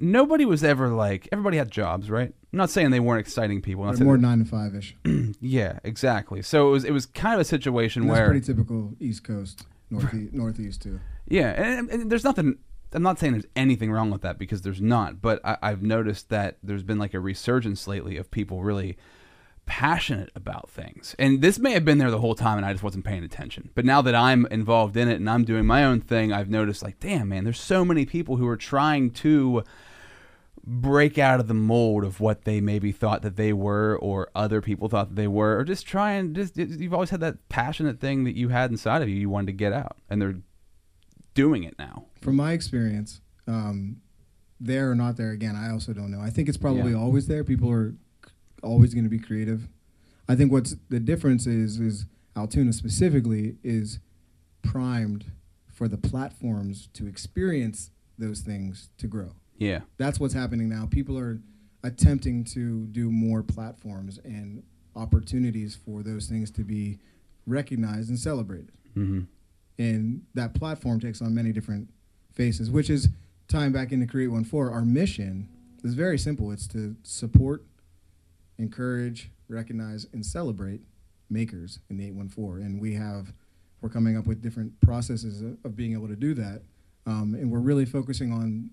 nobody was ever like, everybody had jobs, right? I'm not saying they weren't exciting people. I'm not They're saying- more nine to five ish. yeah, exactly. So it was, it was kind of a situation That's where. pretty typical East Coast, northeast, northeast too. Yeah, and, and there's nothing. I'm not saying there's anything wrong with that because there's not. But I, I've noticed that there's been like a resurgence lately of people really passionate about things. And this may have been there the whole time and I just wasn't paying attention. But now that I'm involved in it and I'm doing my own thing, I've noticed like, damn man, there's so many people who are trying to break out of the mold of what they maybe thought that they were or other people thought that they were or just try and just you've always had that passionate thing that you had inside of you you wanted to get out and they're doing it now From my experience, um, there or not there again, I also don't know. I think it's probably Yeah. always there. People are always going to be creative. I think what's the difference is is Altoona specifically is primed for the platforms to experience those things to grow. Yeah That's what's happening now. People are attempting to do more platforms and opportunities for those things to be recognized and celebrated. hmm and that platform takes on many different faces, which is tying back into Create One Four. Our mission is very simple. It's to support, encourage, recognize, and celebrate makers in the 814. And we have, we're coming up with different processes of, of being able to do that. Um, and we're really focusing on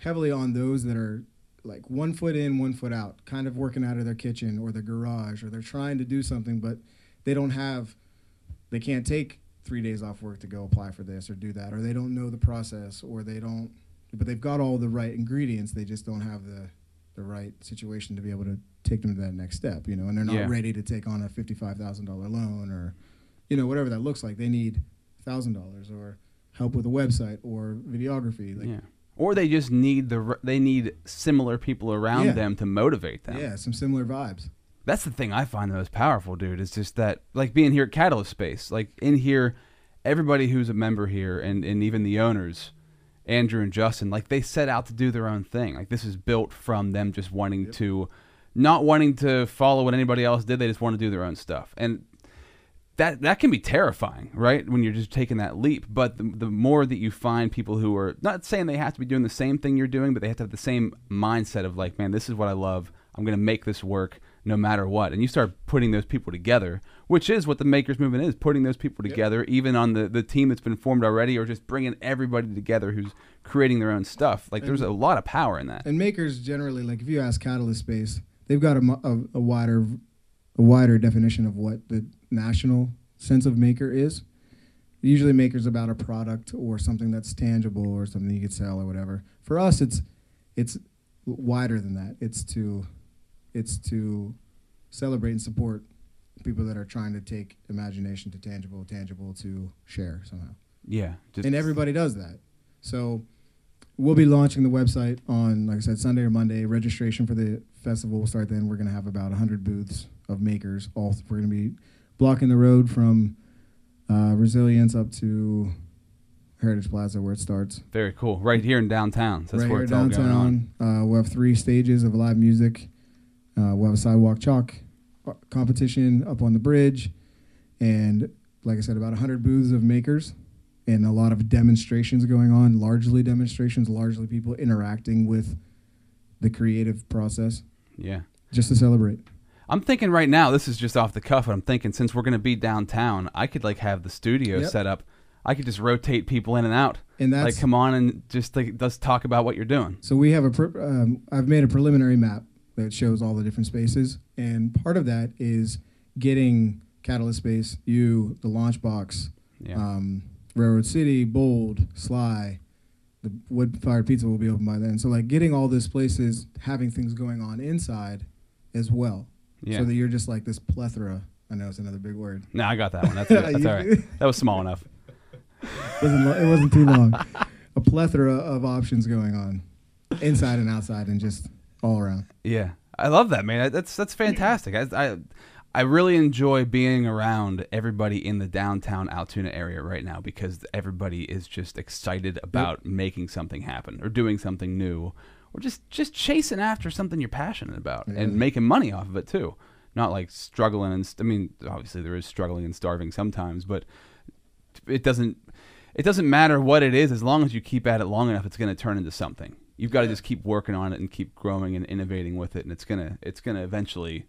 heavily on those that are like one foot in, one foot out, kind of working out of their kitchen or their garage, or they're trying to do something, but they don't have, they can't take three days off work to go apply for this or do that, or they don't know the process, or they don't, but they've got all the right ingredients, they just don't have the, the right situation to be able to take them to that next step, you know, and they're not Yeah. ready to take on a fifty-five thousand dollar loan or, you know, whatever that looks like. They need thousand dollars or help with a website or videography. Like, yeah. Or they just need the they need similar people around Yeah. them to motivate them. yeah, some similar vibes. That's the thing I find the most powerful, dude. Is just that, like being here at Catalyst Space, like in here, everybody who's a member here, and and even the owners, Andrew and Justin, like they set out to do their own thing. Like this is built from them just wanting to, not wanting to follow what anybody else did. They just want to do their own stuff, and that that can be terrifying, right? When you're just taking that leap. But the, the more that you find people who are not saying they have to be doing the same thing you're doing, but they have to have the same mindset of like, man, this is what I love. I'm going to make this work no matter what. And you start putting those people together, which is what the makers movement is, putting those people together, even on the, the team that's been formed already, or just bringing everybody together who's creating their own stuff. Like there's a lot of power in that. And makers generally, like if you ask Catalyst Space, they've got a, a, a wider a wider definition of what the national sense of maker is. Usually, makers about a product or something that's tangible or something you could sell or whatever. For us, it's it's wider than that. It's to it's to celebrate and support people that are trying to take imagination to tangible, tangible to share somehow Yeah. And everybody does that. So we'll be launching the website on, like I said, Sunday or Monday. Registration for the festival will start then. We're going to have about 100 booths of makers. All we're going to be blocking the road from uh, Resilience up to Heritage Plaza, where it starts. very cool. Right here in downtown. That's right where here it's all going on. Uh, we'll have three stages of live music. Uh, we'll have a sidewalk chalk uh, competition up on the bridge, and like I said, about 100 booths of makers, and a lot of demonstrations going on. Largely demonstrations, largely people interacting with the creative process, Yeah. just to celebrate. I'm thinking right now, this is just off the cuff, but I'm thinking since we're going to be downtown, I could like have the studio Yep. set up. I could just rotate people in and out. And that's like, come on and just like, let's talk about what you're doing. So we have a. Pre- um, I've made a preliminary map that shows all the different spaces, and part of that is getting Catalyst Space, you, the launch box, Yeah. um, Railroad City, Bold, Sly, the Wood Fired Pizza will be open by then. So like getting all these places, having things going on inside as well, yeah. so that you're just like this plethora. I know it's another big word. no, I got that one. That's, that's all right. That was small enough. wasn't lo- it wasn't too long. a plethora of options going on, inside and outside, and just all around. Yeah, I love that, man. That's that's fantastic. I, I I really enjoy being around everybody in the downtown Altoona area right now because everybody is just excited about making something happen or doing something new or just just chasing after something you're passionate about Yeah. and making money off of it too. Not like struggling and st- I mean, obviously there is struggling and starving sometimes, but it doesn't it doesn't matter what it is as long as you keep at it long enough it's going to turn into something you've got to just keep working on it and keep growing and innovating with it and it's going to it's going to eventually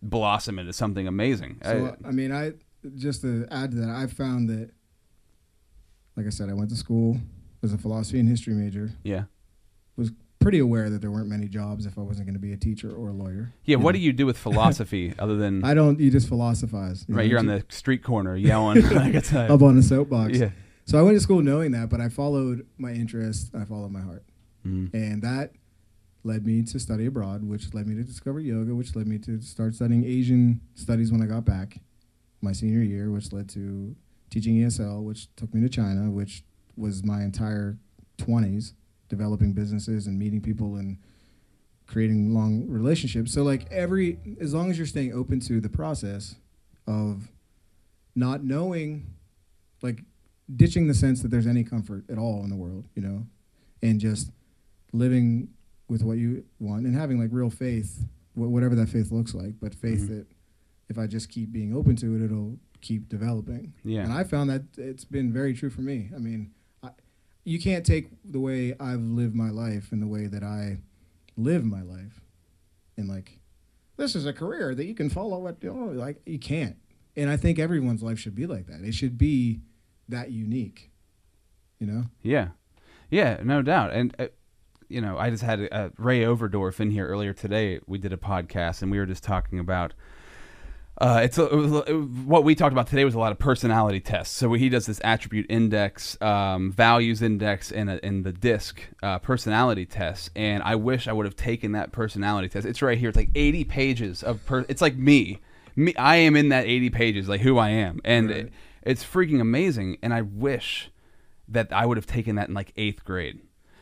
blossom into something amazing So I- I, mean, I just to add to that, I found that, like I said, I went to school as a philosophy and history major. yeah Was pretty aware that there weren't many jobs if I wasn't going to be a teacher or a lawyer. yeah what know? do you do with philosophy other than I don't. You just philosophize. you right know, you're on the street corner yelling like it's up on a soapbox. yeah So I went to school knowing that, but I followed my interest. I followed my heart, Mm. and that led me to study abroad, which led me to discover yoga, which led me to start studying Asian studies when I got back my senior year, which led to teaching ESL, which took me to China, which was my entire 20s, developing businesses and meeting people and creating long relationships. So like every as long as you're staying open to the process of not knowing like ditching the sense that there's any comfort at all in the world, you know, and just living with what you want and having like real faith, wh- whatever that faith looks like, but faith Mhm. that if I just keep being open to it, it'll keep developing. Yeah. And I found that it's been very true for me. I mean, you can't take the way I've lived my life and the way that I live my life and like, this is a career that you can follow at, like, you can't. And I think everyone's life should be like that. It should be that unique, you know? Yeah, yeah, no doubt. And uh, you know, I just had uh, Ray Overdorf in here earlier today. We did a podcast, and we were just talking about. Uh, it's a, it was, it what we talked about today was a lot of personality tests. So he does this attribute index, um, values index, and and the DISC uh, personality test. And I wish I would have taken that personality test. It's right here. It's like 80 pages of. Per- it's like me. Me. I am in that 80 pages, like who I am, and Right. it, it's freaking amazing. And I wish that I would have taken that in like eighth grade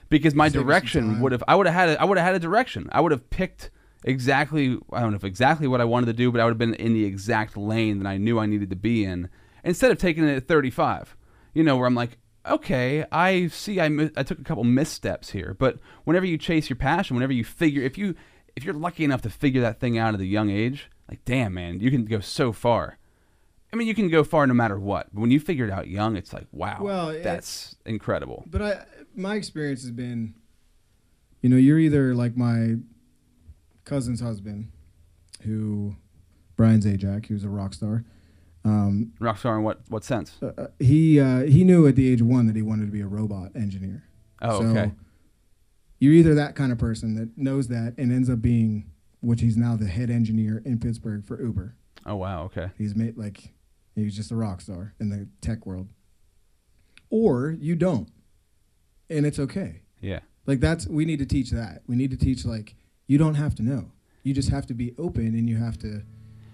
because my Save you some direction would have I would have had a, I would have had a direction. I would have picked exactly I don't know if exactly what I wanted to do, but I would have been in the exact lane that I knew I needed to be in instead of taking it at 35. You know, where I'm like, okay, I see I mi- I took a couple missteps here, but whenever you chase your passion, whenever you figure if you if you're lucky enough to figure that thing out at a young age, like damn man, you can go so far. I mean, you can go far no matter what. But when you figure it out young, it's like, wow, Well, that's incredible. But I, my experience has been, you know, you're either like my cousin's husband, who, Brian Zajac, who's a rock star. Um, Rockstar in what what sense? uh, uh, he uh, he knew at the age of one that he wanted to be a robot engineer. Oh, So okay. You're either that kind of person that knows that and ends up being, which he's now the head engineer in Pittsburgh for Uber. Oh wow, okay. He's made like he's just a rock star in the tech world. Or you don't, and it's okay. Yeah. Like that's we need to teach that. We need to teach like you don't have to know. You just have to be open and you have to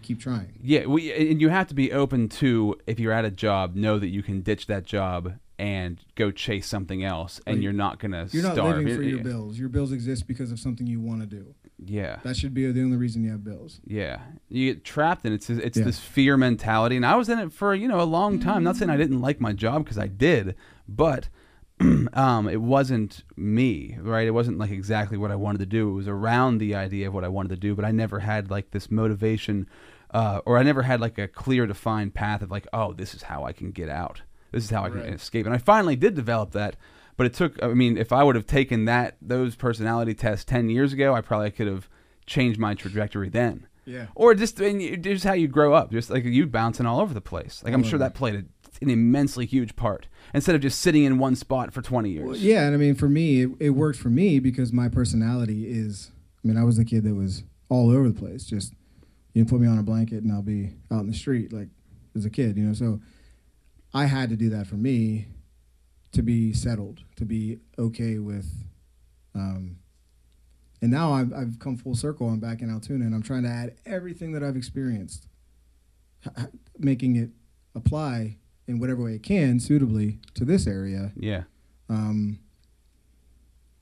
keep trying. Yeah, we and you have to be open to if you're at a job, know that you can ditch that job and go chase something else, and Right. you're not gonna You're not starve. living for your bills. Your bills exist because of something you want to do. Yeah, That should be the only reason you have bills. yeah. You get trapped, and it's it's Yeah. this fear mentality. And I was in it for you know a long time. Not saying I mm. didn't like my job because I did, but um, it wasn't me, right? It wasn't like exactly what I wanted to do. It was around the idea of what I wanted to do, but I never had like this motivation, uh, or I never had like a clear, defined path of like, oh, this is how I can get out. This is how I can Right. escape. And I finally did develop that, but it took. I mean, if I would have taken that those personality tests ten years ago, I probably could have changed my trajectory then. Yeah. Or just and just how you grow up, just like you bouncing all over the place. Like I'm sure that played a, an immensely huge part instead of just sitting in one spot for 20 years. Well, yeah, and I mean for me it, it worked for me because my personality is I mean I was the kid that was all over the place. Just you know, put me on a blanket and I'll be out in the street like as a kid, you know. So I had to do that for me to be settled, to be okay with um and now I've, I've come full circle. I'm back in Altoona, and I'm trying to add everything that I've experienced, making it apply in whatever way it can suitably to this area. Yeah. Um,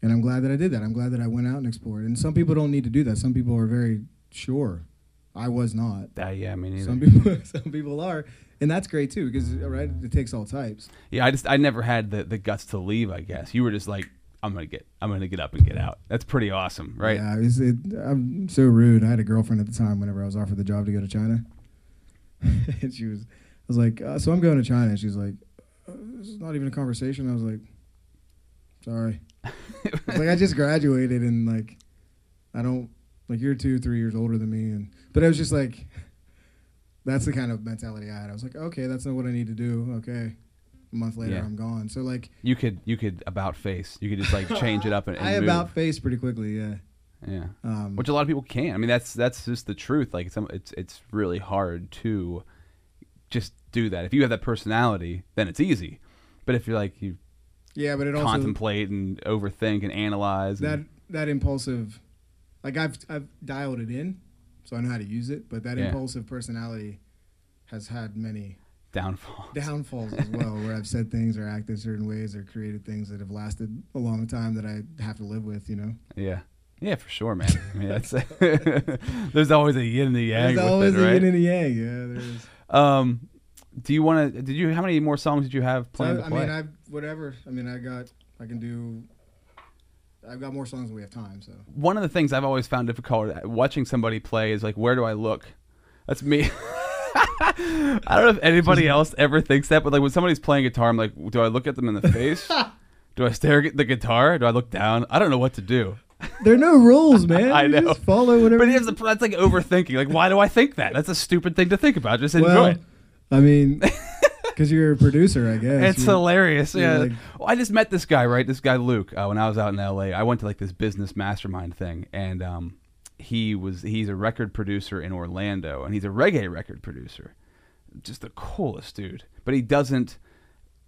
and I'm glad that I did that. I'm glad that I went out and explored. And some people don't need to do that. Some people are very sure. I was not. Uh, yeah, I mean. Some people, some people are, and that's great too because right, it takes all types. yeah, I just I never had the, the guts to leave. I guess you were just like, I'm gonna get I'm gonna get up and get out. That's pretty awesome, right? Yeah, it, I'm so rude. I had a girlfriend at the time. Whenever I was offered the job to go to China, and she was, was like, uh, so I'm going to China. And she's like, uh, this is not even a conversation. I was like, sorry. It's like I just graduated and like I don't like you're two, three years older than me and but I was just like that's the kind of mentality I had. I was like, okay, that's not what I need to do. Okay. A month later Yeah. I'm gone. So like You could you could about face. You could just like change it up and, and I move. about face pretty quickly, yeah. yeah. Um Which a lot of people can't. I mean, that's that's just the truth. Like it's it's it's really hard to just do that. If you have that personality, then it's easy. But if you're like you yeah, but it also contemplate and overthink and analyze, that and, that impulsive like I've I've dialed it in, so I know how to use it, but that Yeah. impulsive personality has had many downfall. downfalls as well, where I've said things or acted certain ways or created things that have lasted a long time that I have to live with. You know, Yeah. Yeah, for sure, man. I mean, that's there's always a yin and the yang there's always it, a right? yin and a yang. Yeah, there is. um, do you want to? Did you? How many more songs did you have So, planned I to play? mean, I whatever. I mean, I got I can do. I've got more songs than we have time. So One of the things I've always found difficult uh, watching somebody play is like, where do I look? That's me. I don't know if anybody else ever thinks that, but like when somebody's playing guitar, I'm like, do I look at them in the face? do I stare at the guitar? Do I look down? I don't know what to do. There are no rules, man. I You know. Just follow whatever. But here's the, that's like overthinking. Like, why do I think that? That's a stupid thing to think about. Just enjoy well, it. I mean, because you're a producer, I guess. It's You're- hilarious. you're Yeah. like- well, I just met this guy, right? This guy Luke. Uh, when I was out in L.A., I went to like this business mastermind thing, and um, he was he's a record producer in Orlando, and he's a reggae record producer. Just the coolest dude. But he doesn't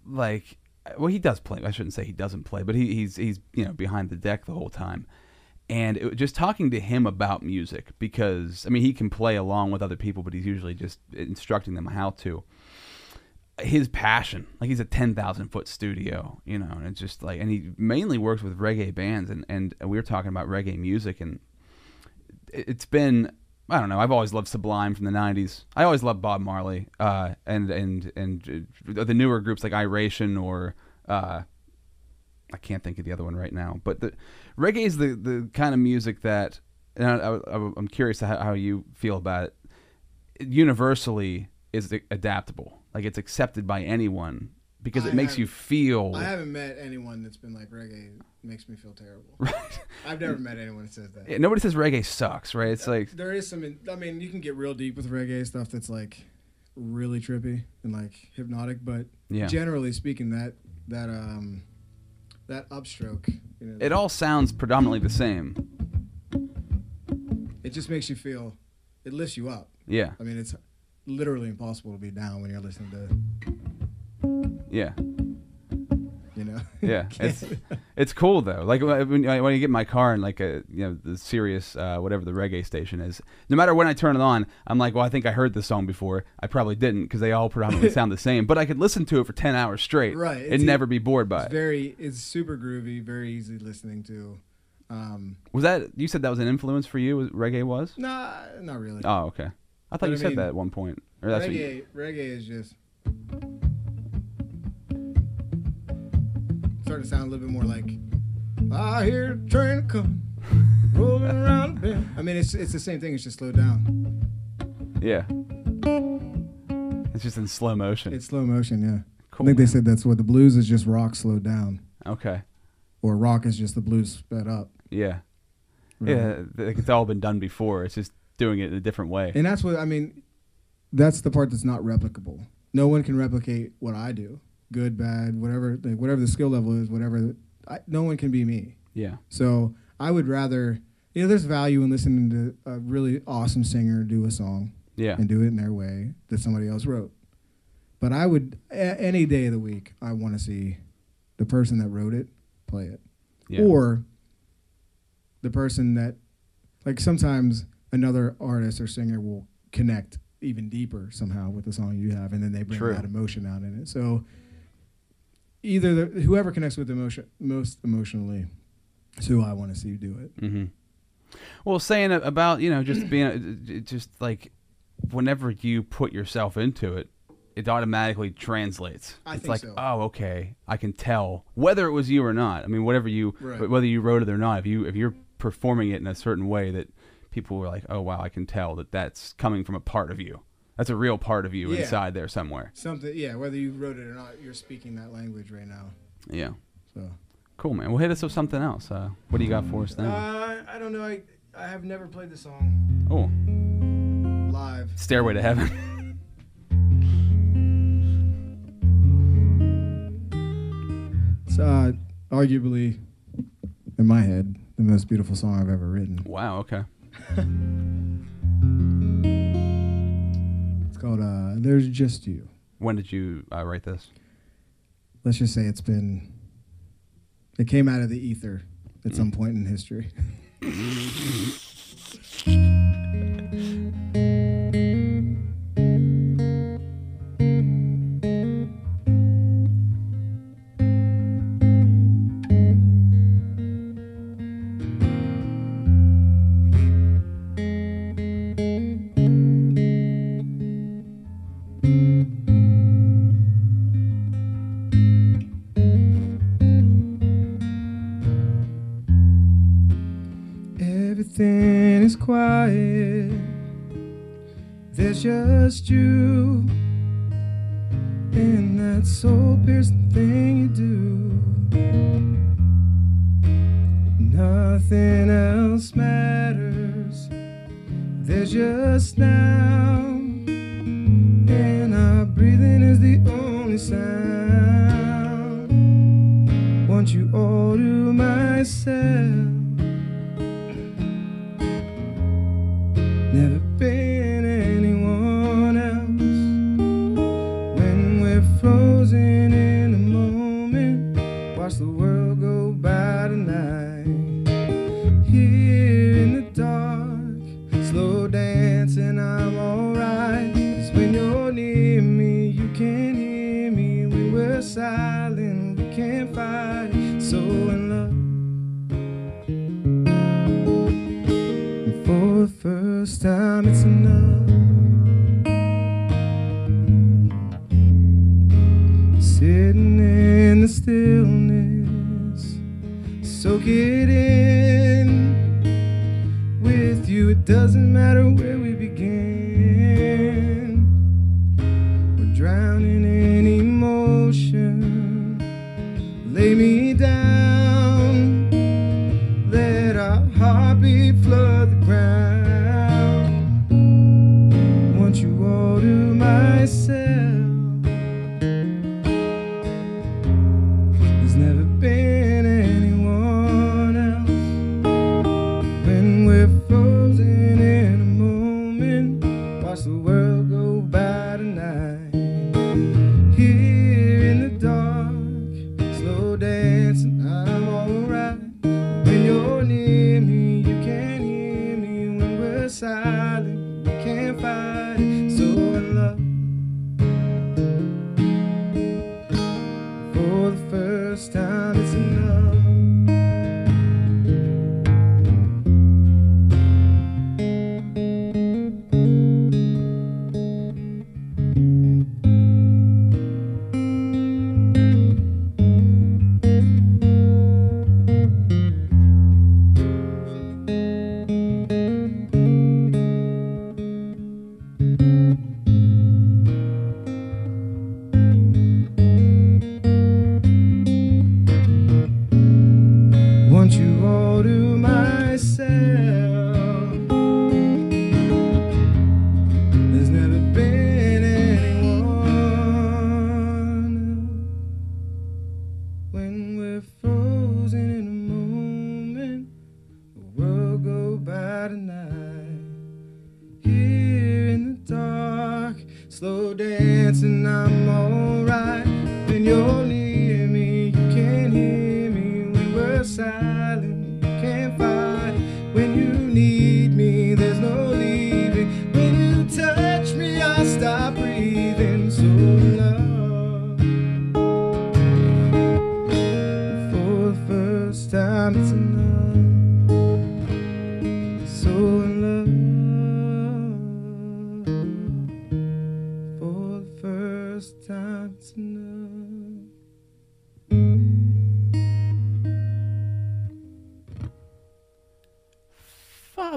like. Well, he does play. I shouldn't say he doesn't play, but he, he's he's you know behind the deck the whole time. And it, just talking to him about music because I mean he can play along with other people, but he's usually just instructing them how to his passion. Like he's a ten thousand foot studio, you know, and it's just like, and he mainly works with reggae bands, and and we were talking about reggae music, and it- it's been. I don't know. I've always loved Sublime from the '90s. I always loved Bob Marley, uh, and and and uh, the newer groups like Iration or uh, I can't think of the other one right now. But the reggae is the the kind of music that, and I, I, I'm curious how, how you feel about it. Universally, is adaptable. Like it's accepted by anyone because it I makes you feel. I haven't met anyone that's been like reggae makes me feel terrible. Right. I've never met anyone that says that. Yeah, Nobody says reggae sucks, right? It's like there is some. I mean, you can get real deep with reggae stuff that's like really trippy and like hypnotic, but Yeah. generally speaking, that that um that upstroke, you know, it all sounds predominantly the same. it just makes you feel. It lifts you up. Yeah, I mean, it's literally impossible to be down when you're listening to, yeah, know. yeah. It's it's cool though. Like when, when you get in my car and like a you know the Sirius uh, whatever the reggae station is, no matter when I turn it on, I'm like, well, I think I heard this song before. I probably didn't because they all predominantly sound the same. But I could listen to it for ten hours straight, Right, and never be bored by it's it. very. It's super groovy. Very easy listening to. Um, Was that you said that was an influence for you? was- Reggae was? nah, not really. Oh, okay. I thought But you I said mean, that at one point. Or that's what you, reggae, reggae is just starting to sound a little bit more like I hear a train coming, rolling around the bend. I mean, it's it's the same thing. It's just slowed down. yeah. It's just in slow motion. It's slow motion. Yeah, cool. I think man. they said that's what the blues is just rock slowed down, Okay. or rock is just the blues sped up. Yeah. Really. Yeah. It's all been done before. It's just doing it in a different way. And that's what I mean. That's the part that's not replicable. No one can replicate what I do. Good, bad, whatever, like, whatever the skill level is, whatever. I, no one can be me. yeah. So I would rather, you know, there's value in listening to a really awesome singer do a song Yeah. and do it in their way that somebody else wrote. But I would, a- any day of the week, I want to see the person that wrote it play it. Yeah. Or the person that, like sometimes another artist or singer will connect even deeper somehow with the song you have, and then they bring True. that emotion out in it. So either the, whoever connects with emotion most emotionally is who I want to see do it. hmm Well, saying about you know just being just like whenever you put yourself into it, it automatically translates. I it's like, so. oh, okay, I can tell whether it was you or not. I mean, whatever you, Right. whether you wrote it or not. If you if you're performing it in a certain way that people were like, oh wow, I can tell that that's coming from a part of you. That's a real part of you Yeah. inside there somewhere. Something, yeah. Whether you wrote it or not, you're speaking that language right now. Yeah. So Cool, man. Well, hit us with something else. Uh, what do you got for us now? uh, I don't know. I I have never played the song oh, live. Stairway to Heaven. It's uh, arguably, in my head, the most beautiful song I've ever written. wow. Okay. called uh, "There's Just You." When did you uh, write this? Let's just say it's been. It came out of the ether at some point in history.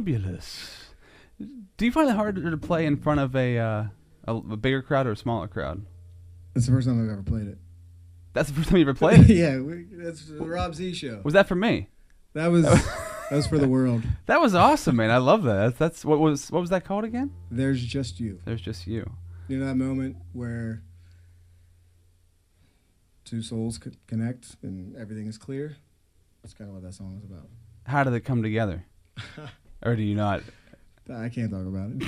Fabulous. Do you find it harder to play in front of a uh, a, a bigger crowd or a smaller crowd? That's the first time I've ever played it. That's the first time you ever played it. yeah, we, that's the Rob Z show. Was that for me? That was that was for the world. That was awesome, man. I love that. That's, that's what was what was that called again? There's just you. There's just you. You know that moment where two souls co- connect and everything is clear. That's kind of what that song is about. How did it come together? or do you not? I can't talk about it.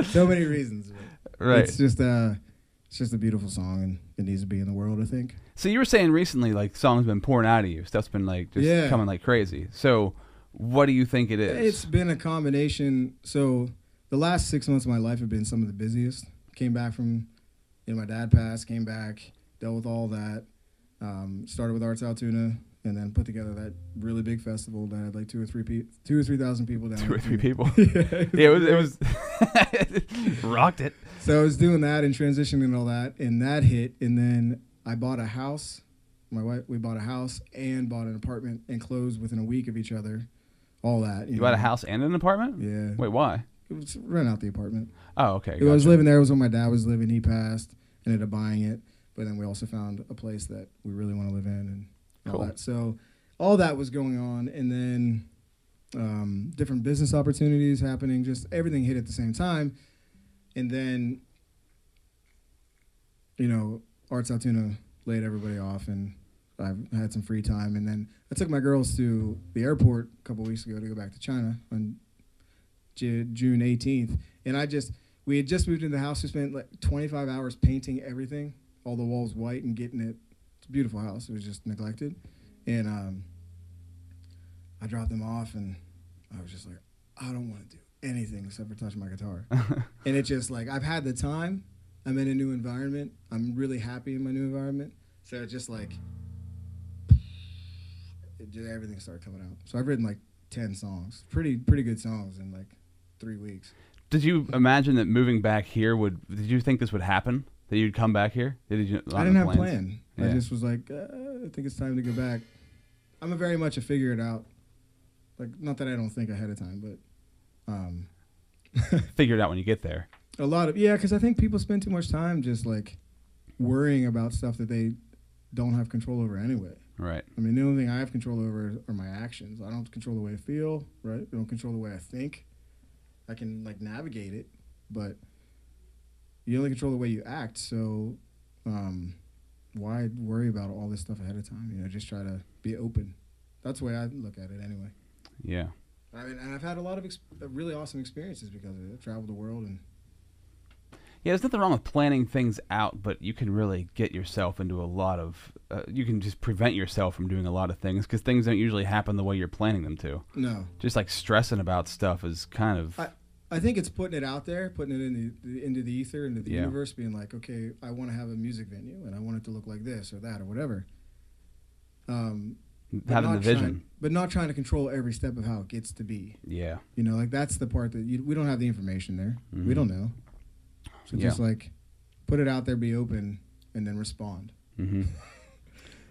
so many reasons. Right. It's just uh it's just a beautiful song and it needs to be in the world, I think. So you were saying recently, like songs been pouring out of you. Stuff's been like just Yeah. coming like crazy. So what do you think it is? It's been a combination. So the last six months of my life have been some of the busiest. Came back from, you know, my dad passed. Came back, dealt with all that. Um, started with Arts Altoona, and then put together that really big festival that had like two or three pe- two or three thousand people down. Two or three people. yeah, yeah, it was. It was rocked it. So I was doing that and transitioning and all that, and that hit, and then I bought a house. My wife, we bought a house and bought an apartment and closed within a week of each other, all that. You bought a house and an apartment? Yeah. Wait, why? It was rent out the apartment. Oh, okay. I was living there. It was when my dad was living. He passed. And ended up buying it, but then we also found a place that we really want to live in and Cool. that. So all that was going on, and then um, different business opportunities happening. Just everything hit at the same time, and then you know, Arts Altoona laid everybody off, and I had some free time, and then I took my girls to the airport a couple weeks ago to go back to China on Ju- June 18th, and I just we had just moved into the house. We spent like 25 hours painting everything, all the walls white, and getting it. It's a beautiful house. It was just neglected, and um, I dropped them off, and I was just like, I don't want to do anything except for touch my guitar. and it's just like I've had the time. I'm in a new environment. I'm really happy in my new environment. So it's just like it just, everything started coming out. So I've written like 10 songs, pretty pretty good songs in like three weeks. Did you imagine that moving back here would? Did you think this would happen? That you'd come back here? Did you? I didn't have a plan. Yeah. I just was like, uh, I think it's time to go back. I'm a very much a figure it out. Like, not that I don't think ahead of time, but um, Figure it out when you get there. a lot of yeah, because I think people spend too much time just like worrying about stuff that they don't have control over anyway. Right. I mean, the only thing I have control over are my actions. I don't control the way I feel, right? I don't control the way I think. I can like navigate it, but you only control the way you act. So, um, why worry about all this stuff ahead of time? You know, just try to be open. That's the way I look at it, anyway. Yeah. I mean, and I've had a lot of ex- uh, really awesome experiences because of it. I've traveled the world and Yeah, there's nothing wrong with planning things out, but you can really get yourself into a lot of. Uh, you can just prevent yourself from doing a lot of things because things don't usually happen the way you're planning them to. no, Just like stressing about stuff is kind of. I- I think it's putting it out there, putting it in the, into the ether, into the Yeah. universe, being like, okay, I want to have a music venue, and I want it to look like this or that or whatever. Um, but having the not vision. trying- but not trying to control every step of how it gets to be. Yeah. You know, like that's the part that you, we don't have the information there. Mhm. We don't know. So Yeah. just like put it out there, be open, and then respond. hmm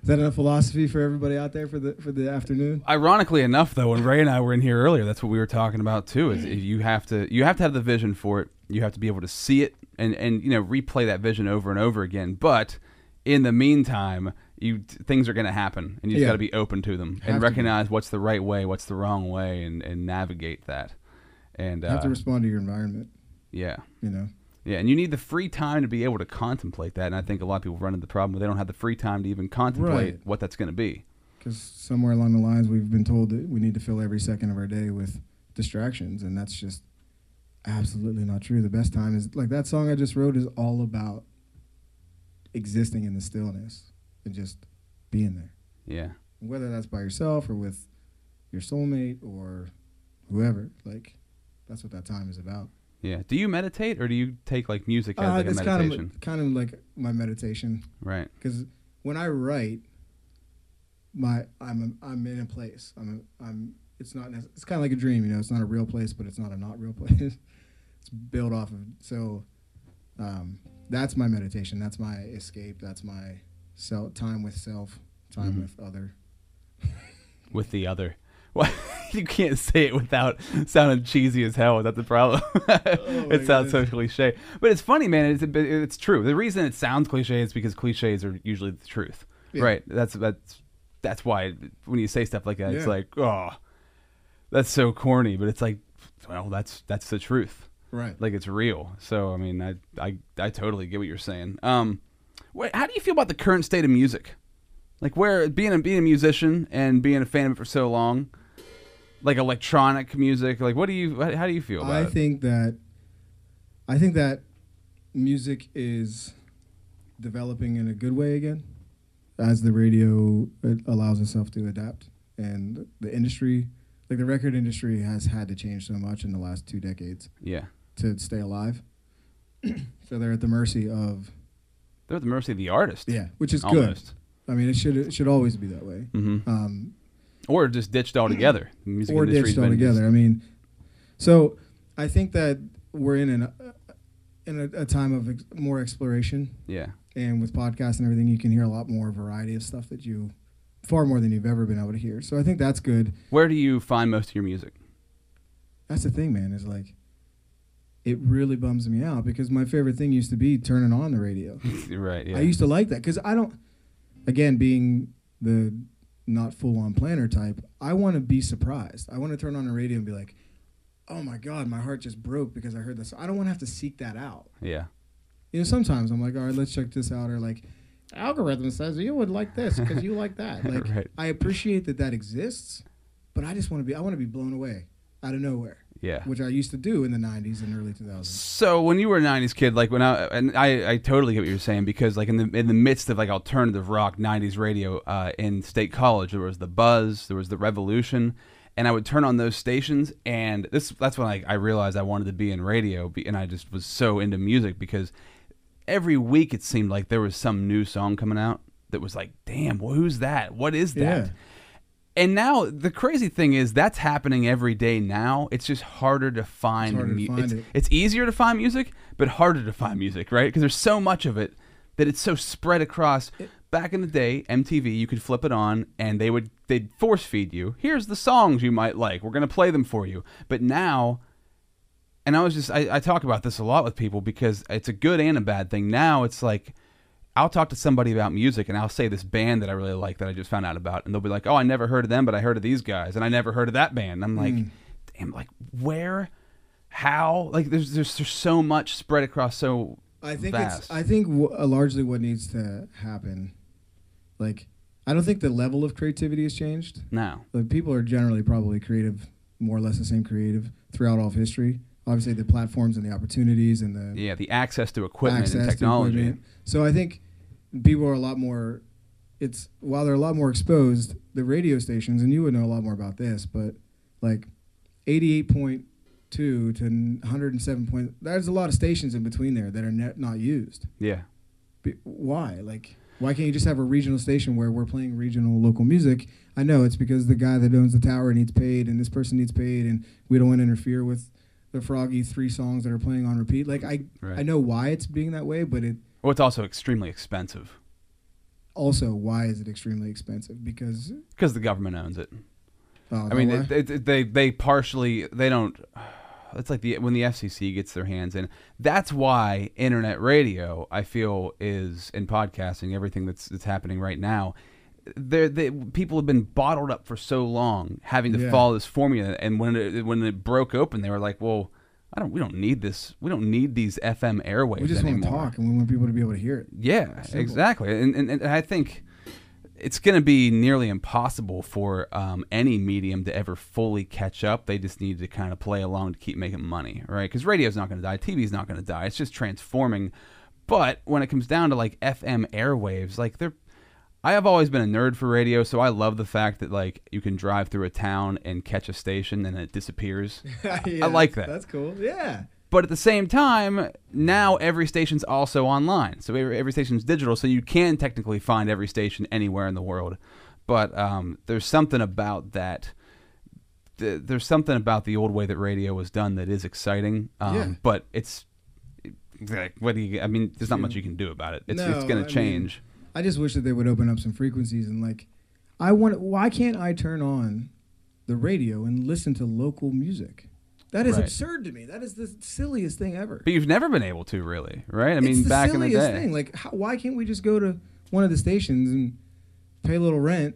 Is that enough philosophy for everybody out there for the for the afternoon? Ironically enough, though, when Ray and I were in here earlier, that's what we were talking about too. Is you have to you have to have the vision for it. You have to be able to see it and and you know replay that vision over and over again. But in the meantime, you things are going to happen, and you Yeah. got to be open to them Have and recognize what's the right way, what's the wrong way, and and navigate that. And You have uh, to respond to your environment. yeah. You know. Yeah, and you need the free time to be able to contemplate that. And I think a lot of people run into the problem where they don't have the free time to even contemplate Right. what that's going to be. Because somewhere along the lines, we've been told that we need to fill every second of our day with distractions, and that's just absolutely not true. The best time is like that song I just wrote is all about existing in the stillness and just being there, Yeah. whether that's by yourself or with your soulmate or whoever. Like that's what that time is about. Yeah. Do you meditate or do you take like music as Uh, like a it's kind meditation? of kind of like my meditation. right. because when I write, my I'm a, I'm in a place. I'm a, I'm. It's not. It's kind of like a dream, you know. It's not a real place, but it's not a not real place. it's built off of. So, um, that's my meditation. That's my escape. That's my self time with self, time Mhm. with other. With the other. Well, you can't say it without sounding cheesy as hell. That's the problem. my it sounds so goodness. cliche, but it's funny, man. It's it's true. The reason it sounds cliche is because cliches are usually the truth, Yeah. right? That's that's that's why when you say stuff like that, it's like, oh, that's so corny. But it's like, well, that's that's the truth. Right. like it's real. So I mean, I I, I totally get what you're saying. Um, what, how do you feel about the current state of music? Like where being a being a musician and being a fan of it for so long, like electronic music. Like what do you how do you feel about I it? think that. I think that music is developing in a good way again, as the radio allows itself to adapt, and the industry, like the record industry, has had to change so much in the last two decades yeah, to stay alive. so they're at the mercy of they're at the mercy of the artist. yeah, which is good. I mean, it should it should always be that way. hmm Um, Or just ditched altogether. The music or ditched altogether. just- I mean, so I think that we're in an in a, a time of ex- more exploration, yeah, and with podcasts and everything, you can hear a lot more variety of stuff that you far more than you've ever been able to hear. So I think that's good. Where do you find most of your music? That's the thing, man. Is like, it really bums me out because my favorite thing used to be turning on the radio. right. Yeah. I used to like that because I don't. Again, being the not full on planner type, I want to be surprised. I want to turn on the radio and be like, "Oh my god, my heart just broke because I heard this." I don't want to have to seek that out. yeah. You know, sometimes I'm like, "All right, let's check this out," or like, "Algorithm says you would like this because you like that." Like, Right. I appreciate that that exists, but I just want to be. I want to be blown away out of nowhere, Yeah. which I used to do in the '90s and early 2000s. So when you were a '90s kid, like when I and I, I totally get what you're saying because like in the in the midst of like alternative rock '90s radio uh, in State College, there was the Buzz, there was the Revolution, and I would turn on those stations, and this that's when I, I realized I wanted to be in radio, and I just was so into music because every week it seemed like there was some new song coming out that was like, damn, well, who's that? What is that? Yeah. And now the crazy thing is that's happening every day now. It's just harder to find. harder to find it's, it. it's easier to find music, but harder to find music, right? Because there's so much of it that it's so spread across. Back in the day, MTV, you could flip it on, and they would they'd force feed you. Here's the songs you might like. We're gonna play them for you. But now, and I was just I, I talk about this a lot with people because it's a good and a bad thing. Now it's like I'll talk to somebody about music and I'll say this band that I really like that I just found out about, and they'll be like, "Oh, I never heard of them, but I heard of these guys, and I never heard of that band." And I'm like, "Damn, like where, how? Like there's there's there's so much spread across so I think vast." it's. I think w- uh, largely what needs to happen, like, I don't think the level of creativity has changed. now, Like, people are generally probably creative, more or less the same creative throughout all of history. Obviously, the platforms and the opportunities and the yeah, the access to equipment access and to technology. equipment. So I think people are a lot more. It's while they're a lot more exposed, the radio stations, and you would know a lot more about this, but like eighty-eight point two to one hundred and seven point. There's a lot of stations in between there that are ne- not used. Yeah, Be- why? Like, why can't you just have a regional station where we're playing regional local music? I know it's because the guy that owns the tower needs paid, and this person needs paid, and we don't want to interfere with the Froggy three songs that are playing on repeat. Like, I Right. I know why it's being that way, but it well, it's also extremely expensive also why is it extremely expensive? Because because the government owns it. oh, I mean, it, it, they they partially they don't. It's like the when the FCC gets their hands in. That's why internet radio, I feel, is in podcasting everything that's that's happening right now. There, they, people have been bottled up for so long, having to Yeah. follow this formula. And when it when it broke open, they were like, "Well, I don't. We don't need this. We don't need these FM airwaves we just want to talk, and we want people to be able to hear it. Yeah, Simple. exactly. And, and, and I think it's going to be nearly impossible for um, any medium to ever fully catch up. They just need to kind of play along to keep making money, right? Because radio's not going to die, TV's not going to die. It's just transforming. But when it comes down to like FM airwaves, like they're. I have always been a nerd for radio, so I love the fact that like you can drive through a town and catch a station and it disappears. Yeah, like that. That's cool. Yeah. But at the same time, now every station's also online. So every, every station's digital, so you can technically find every station anywhere in the world. But um, there's something about that. th- There's something about the old way that radio was done that is exciting. Um, Yeah. But it's like, what do you? I mean, there's not much you can do about it. It's it's going I to mean, change. I just wish that they would open up some frequencies and like, I want. Why can't I turn on the radio and listen to local music? That is Right. absurd to me. That is the silliest thing ever. but you've never been able to, really, right? I mean, back in the silliest day. thing. Like, how, why can't we just go to one of the stations and pay a little rent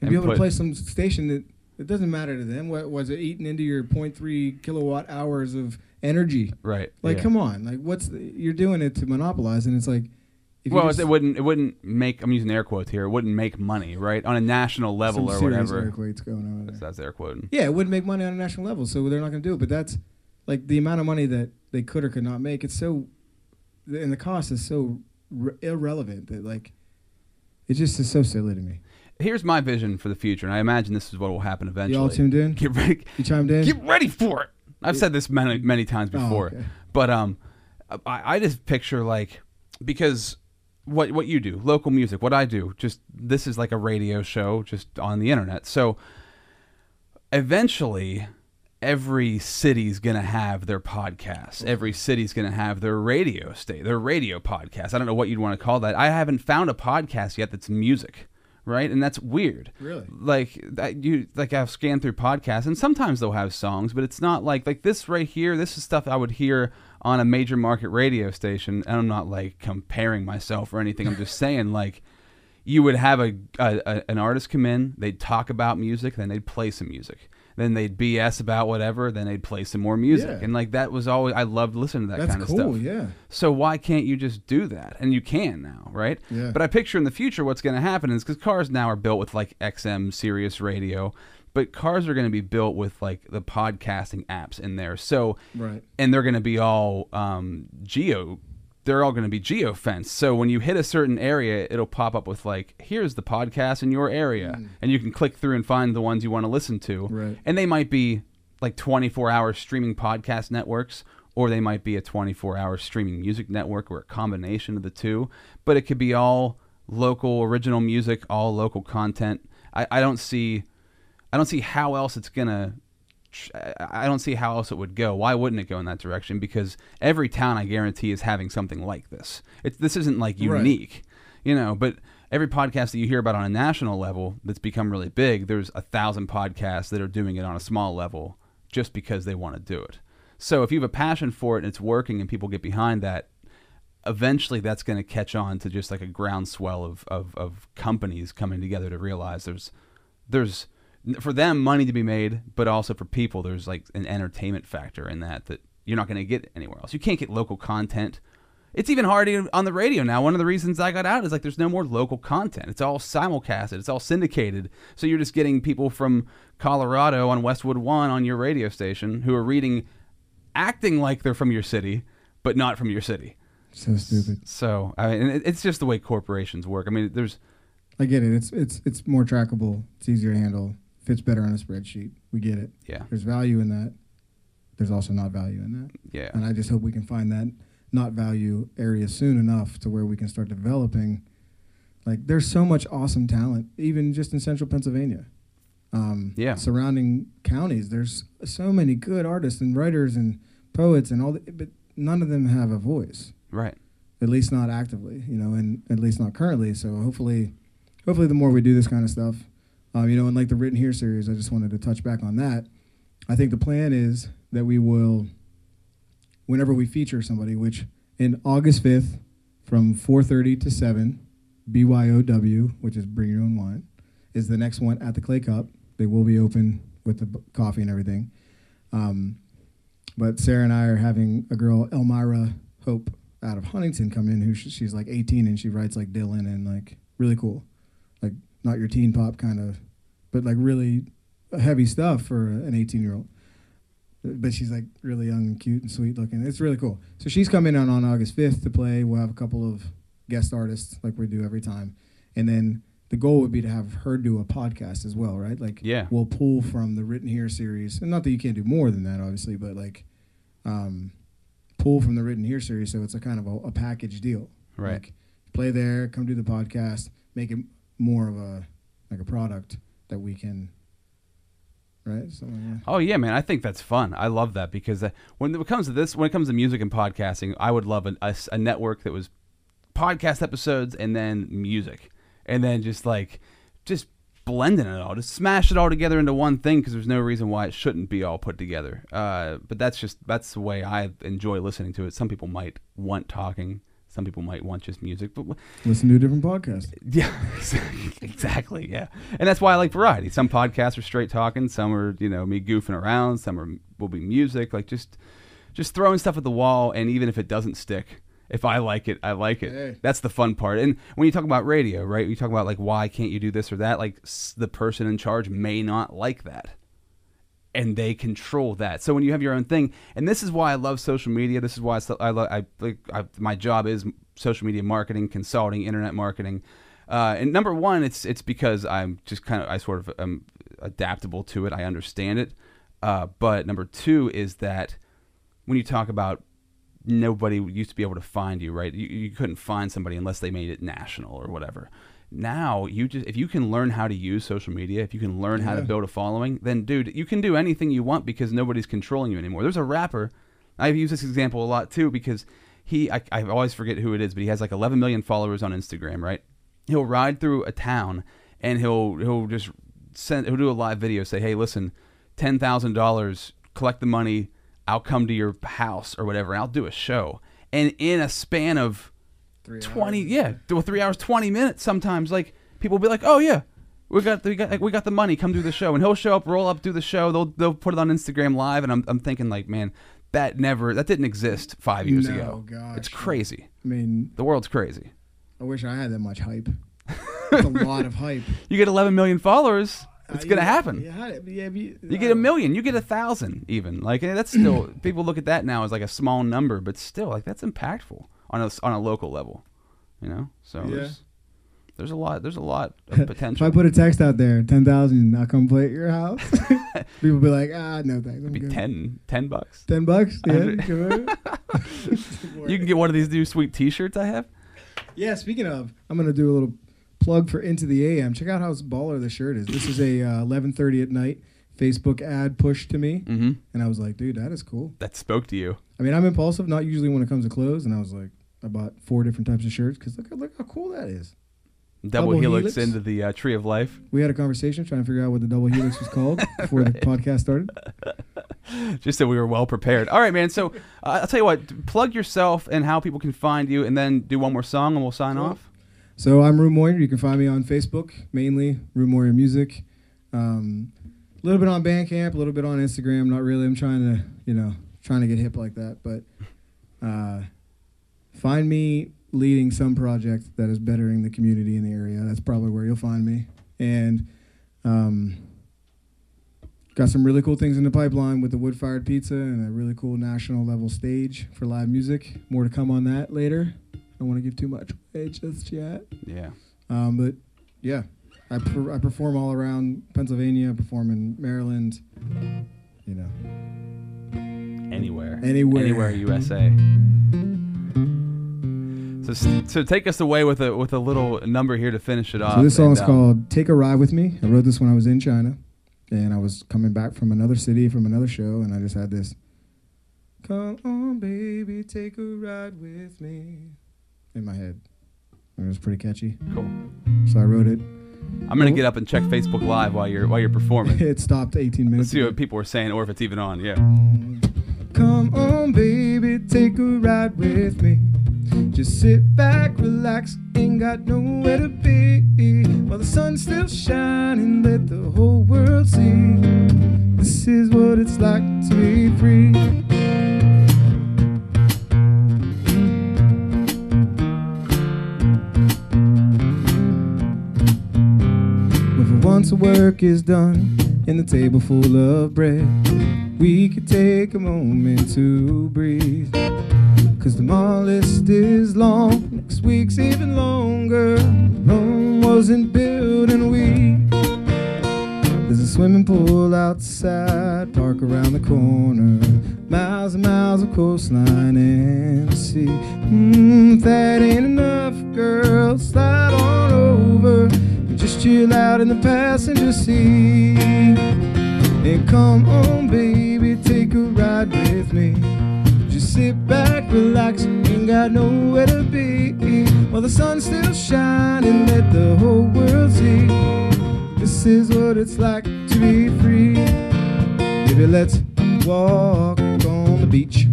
and, And be able put- to play some station that it doesn't matter to them? What was it eating into your 0.3 kilowatt hours of energy? Right. Like, yeah. come on. Like, what's the, you're doing it to monopolize? And it's like, if Well, just- it wouldn't. It wouldn't make. I'm using air quotes here. It wouldn't make money, right, on a national level some or whatever. air quotes going on. That's, that's air quoting. Yeah, it wouldn't make money on a national level, so they're not going to do it. But that's like the amount of money that they could or could not make. It's so, and the cost is so r- irrelevant that like, it just is so silly to me. Here's my vision for the future, and I imagine this is what will happen eventually. You all tuned in? Get ready. You chimed in. Get ready for it. I've said this many many times Oh, before, okay. but um, I, I just picture like because what what you do, local music, what I do, just this is like a radio show just on the internet. So eventually every city's gonna have their podcast. Every city's gonna have their radio state, their radio podcast. I don't know what you'd want to call that. I haven't found a podcast yet that's music, right? And that's weird. Really? Like that you like I've scanned through podcasts and sometimes they'll have songs, but it's not like like this right here, this is stuff I would hear on a major market radio station. And I'm not like comparing myself or anything. I'm just saying like you would have a, a, a an artist come in, they'd talk about music, then they'd play some music. Then they'd BS about whatever, then they'd play some more music. Yeah. And like that was always I loved listening to that That's kind of cool. stuff. Yeah. So why can't you just do that? And you can now, right? Yeah. But I picture in the future what's going to happen is because cars now are built with like XM, Sirius Radio, but cars are going to be built with like the podcasting apps in there. So Right. and they're going to be all um, geo. They're all going to be geo fenced. So when you hit a certain area, it'll pop up with like, "Here's the podcast in your area," and you can click through and find the ones you want to listen to. Right. And they might be like 24 hour streaming podcast networks, or they might be a 24 hour streaming music network, or a combination of the two. But it could be all local original music, all local content. I, I don't see, I don't see how else it's gonna I I don't see how else it would go. Why wouldn't it go in that direction? Because every town, I guarantee, is having something like this. It's this isn't like Right. unique, you know. But every podcast that you hear about on a national level that's become really big, there's a thousand podcasts that are doing it on a small level just because they want to do it. So if you have a passion for it and it's working and people get behind that, eventually that's going to catch on to just like a groundswell of, of, of companies coming together to realize there's there's for them money to be made, but also for people there's like an entertainment factor in that that you're not going to get anywhere else. You can't get local content. It's even hard on the radio now. One of the reasons I got out is like there's no more local content. It's all simulcasted. It's all syndicated. So you're just getting people from Colorado on Westwood One on your radio station who are reading, acting like they're from your city, but not from your city. So stupid. So I mean, it's just the way corporations work. I mean, there's I get it. It's it's it's more trackable. It's easier to handle. Fits better on a spreadsheet. We get it. yeah, There's value in that. There's also not value in that. yeah, And I just hope we can find that not value area soon enough to where we can start developing. Like, there's so much awesome talent, even just in central Pennsylvania. Um, Yeah. Surrounding counties, there's so many good artists and writers and poets and all, the, but none of them have a voice. right. At least not actively, you know, and at least not currently. So hopefully, hopefully, the more we do this kind of stuff, um, you know, and like the written here series, I just wanted to touch back on that. I think the plan is that we will, whenever we feature somebody, which in August fifth, from four thirty to seven, BYOW, which is Bring Your Own Wine, is the next one at the Clay Cup. They will be open with the coffee and everything. Um, but Sarah and I are having a girl, Elmira Hope, out of Huntingdon, come in. Who sh- she's like 18 and she writes like Dylan and like really cool, like not your teen pop kind of, but like really heavy stuff for an 18 year old. But she's like really young and cute and sweet looking. It's really cool. So she's coming on on August 5th to play. We'll have a couple of guest artists like we do every time, and then the goal would be to have her do a podcast as well, right? Like Yeah. we'll pull from the written here series, and not that you can't do more than that, obviously, but like um, pull from the written here series, so it's a kind of a, a package deal. Right. Like, play there, come do the podcast, make it more of a like a product that we can. Right. Yeah. Oh yeah, man! I think that's fun. I love that because uh, when it comes to this, when it comes to music and podcasting, I would love a a network that was podcast episodes and then music, and then just like just blending it all, just smash it all together into one thing because there's no reason why it shouldn't be all put together. Uh, but that's just that's the way I enjoy listening to it. Some people might want talking. Some people might want just music, but Listen to a different podcast. yeah, exactly. Yeah, and that's why I like variety. Some podcasts are straight talking. Some are you know me goofing around. Some are will be music. Like just just throwing stuff at the wall, and even if it doesn't stick, if I like it, I like it. Hey. That's the fun part. And when you talk about radio, right? You talk about like why can't you do this or that? Like s- the person in charge may not like that and they control that. So when you have your own thing, and this is why I love social media. This is why I, still- I. I, I my job is social media marketing, consulting, internet marketing. Uh, and number one, it's it's because I'm just kind of I sort of am adaptable to it. I understand it. Uh, but number two is that when you talk about nobody used to be able to find you, right? You, you couldn't find somebody unless they made it national or whatever. Now you just if you can learn how to use social media, if you can learn how to build a following, then dude, you can do anything you want because nobody's controlling you anymore. There's a rapper. I've used this example a lot too because he I, I always forget who it is, but he has like 11 million followers on Instagram, right? He'll ride through a town and he'll he'll just send he'll do a live video say, hey, listen, ten thousand dollars, collect the money, I'll come to your house or whatever, I'll do a show. And in a span of Three 20 hours. yeah well, three hours 20 minutes sometimes like people will be like oh yeah we got we got we got the money come do the show and he'll show up roll up do the show they'll they'll put it on instagram live and i'm, I'm thinking like man that never that didn't exist five years No, ago gosh. it's crazy I mean, the world's crazy I wish I had that much hype. It's a lot of hype. you get 11 million followers it's Uh, gonna yeah, happen Yeah, yeah, you, you get a million you get a thousand even like that's still people look at that now as like a small number but still like that's impactful on a on a local level you know so Yeah. there's, there's a lot there's a lot of potential. If I put a text out there, ten thousand, I'll come play at your house. People be like, ah, no thanks. I'm It'd be good. 10, 10 bucks. Ten bucks? Yeah. You can get one of these new sweet T-shirts I have. Yeah, speaking of, I'm gonna do a little plug for Into the AM. Check out how baller the shirt is. This is a uh, 11:30 at night Facebook ad pushed to me, Mm-hmm. and I was like, dude, that is cool. That spoke to you. I mean, I'm impulsive, not usually when it comes to clothes, and I was like, I bought four different types of shirts because look, look how cool that is. Double, Double helix, helix? into the uh, tree of life. We had a conversation trying to figure out what the double helix was called before the podcast started. Just so we were well prepared. All right, man. So uh, I'll tell you what. Plug yourself and how people can find you, and then do one more song, and we'll sign Cool. off. So I'm Rue Moyer. You can find me on Facebook mainly, Rue Moyer Music. Um, a little bit on Bandcamp, a little bit on Instagram. Not really. I'm trying to, you know, trying to get hip like that. But uh, find me leading some project that is bettering the community in the area. That's probably where you'll find me. And um, got some really cool things in the pipeline with the wood fired pizza and a really cool national level stage for live music. More to come on that later. I don't want to give too much away just yet. Yeah. Um, but yeah, I, per- I perform all around Pennsylvania. I perform in Maryland. You know, Anywhere. Anywhere. Anywhere USA. So, so take us away with a with a little number here to finish it off. so this song's and, um, called "Take a Ride with Me." I wrote this when I was in China, and I was coming back from another city from another show, and I just had this. Come on, baby, take a ride with me, in my head. It was pretty catchy, Cool. so I wrote it. I'm gonna get up and check Facebook Live while you're while you're performing. It stopped 18 minutes. Let's see what people are saying, or if it's even on. Yeah. Come on, baby, take a ride with me. Just sit back, relax, ain't got nowhere to be. While the sun's still shining, let the whole world see. This is what it's like to be free. For once the work is done and the table full of bread, we could take a moment to breathe. Cause tomorrow list is long, next week's even longer. Rome wasn't built in a week. There's a swimming pool outside, park around the corner. Miles and miles of coastline and sea. Mm, if that ain't enough, girl, slide on over. and Just chill out in the passenger seat. And come on, baby, take a ride with me. Sit back, relax, ain't got nowhere to be. While the sun's still shining, let the whole world see. This is what it's like to be free. Maybe let's walk on the beach.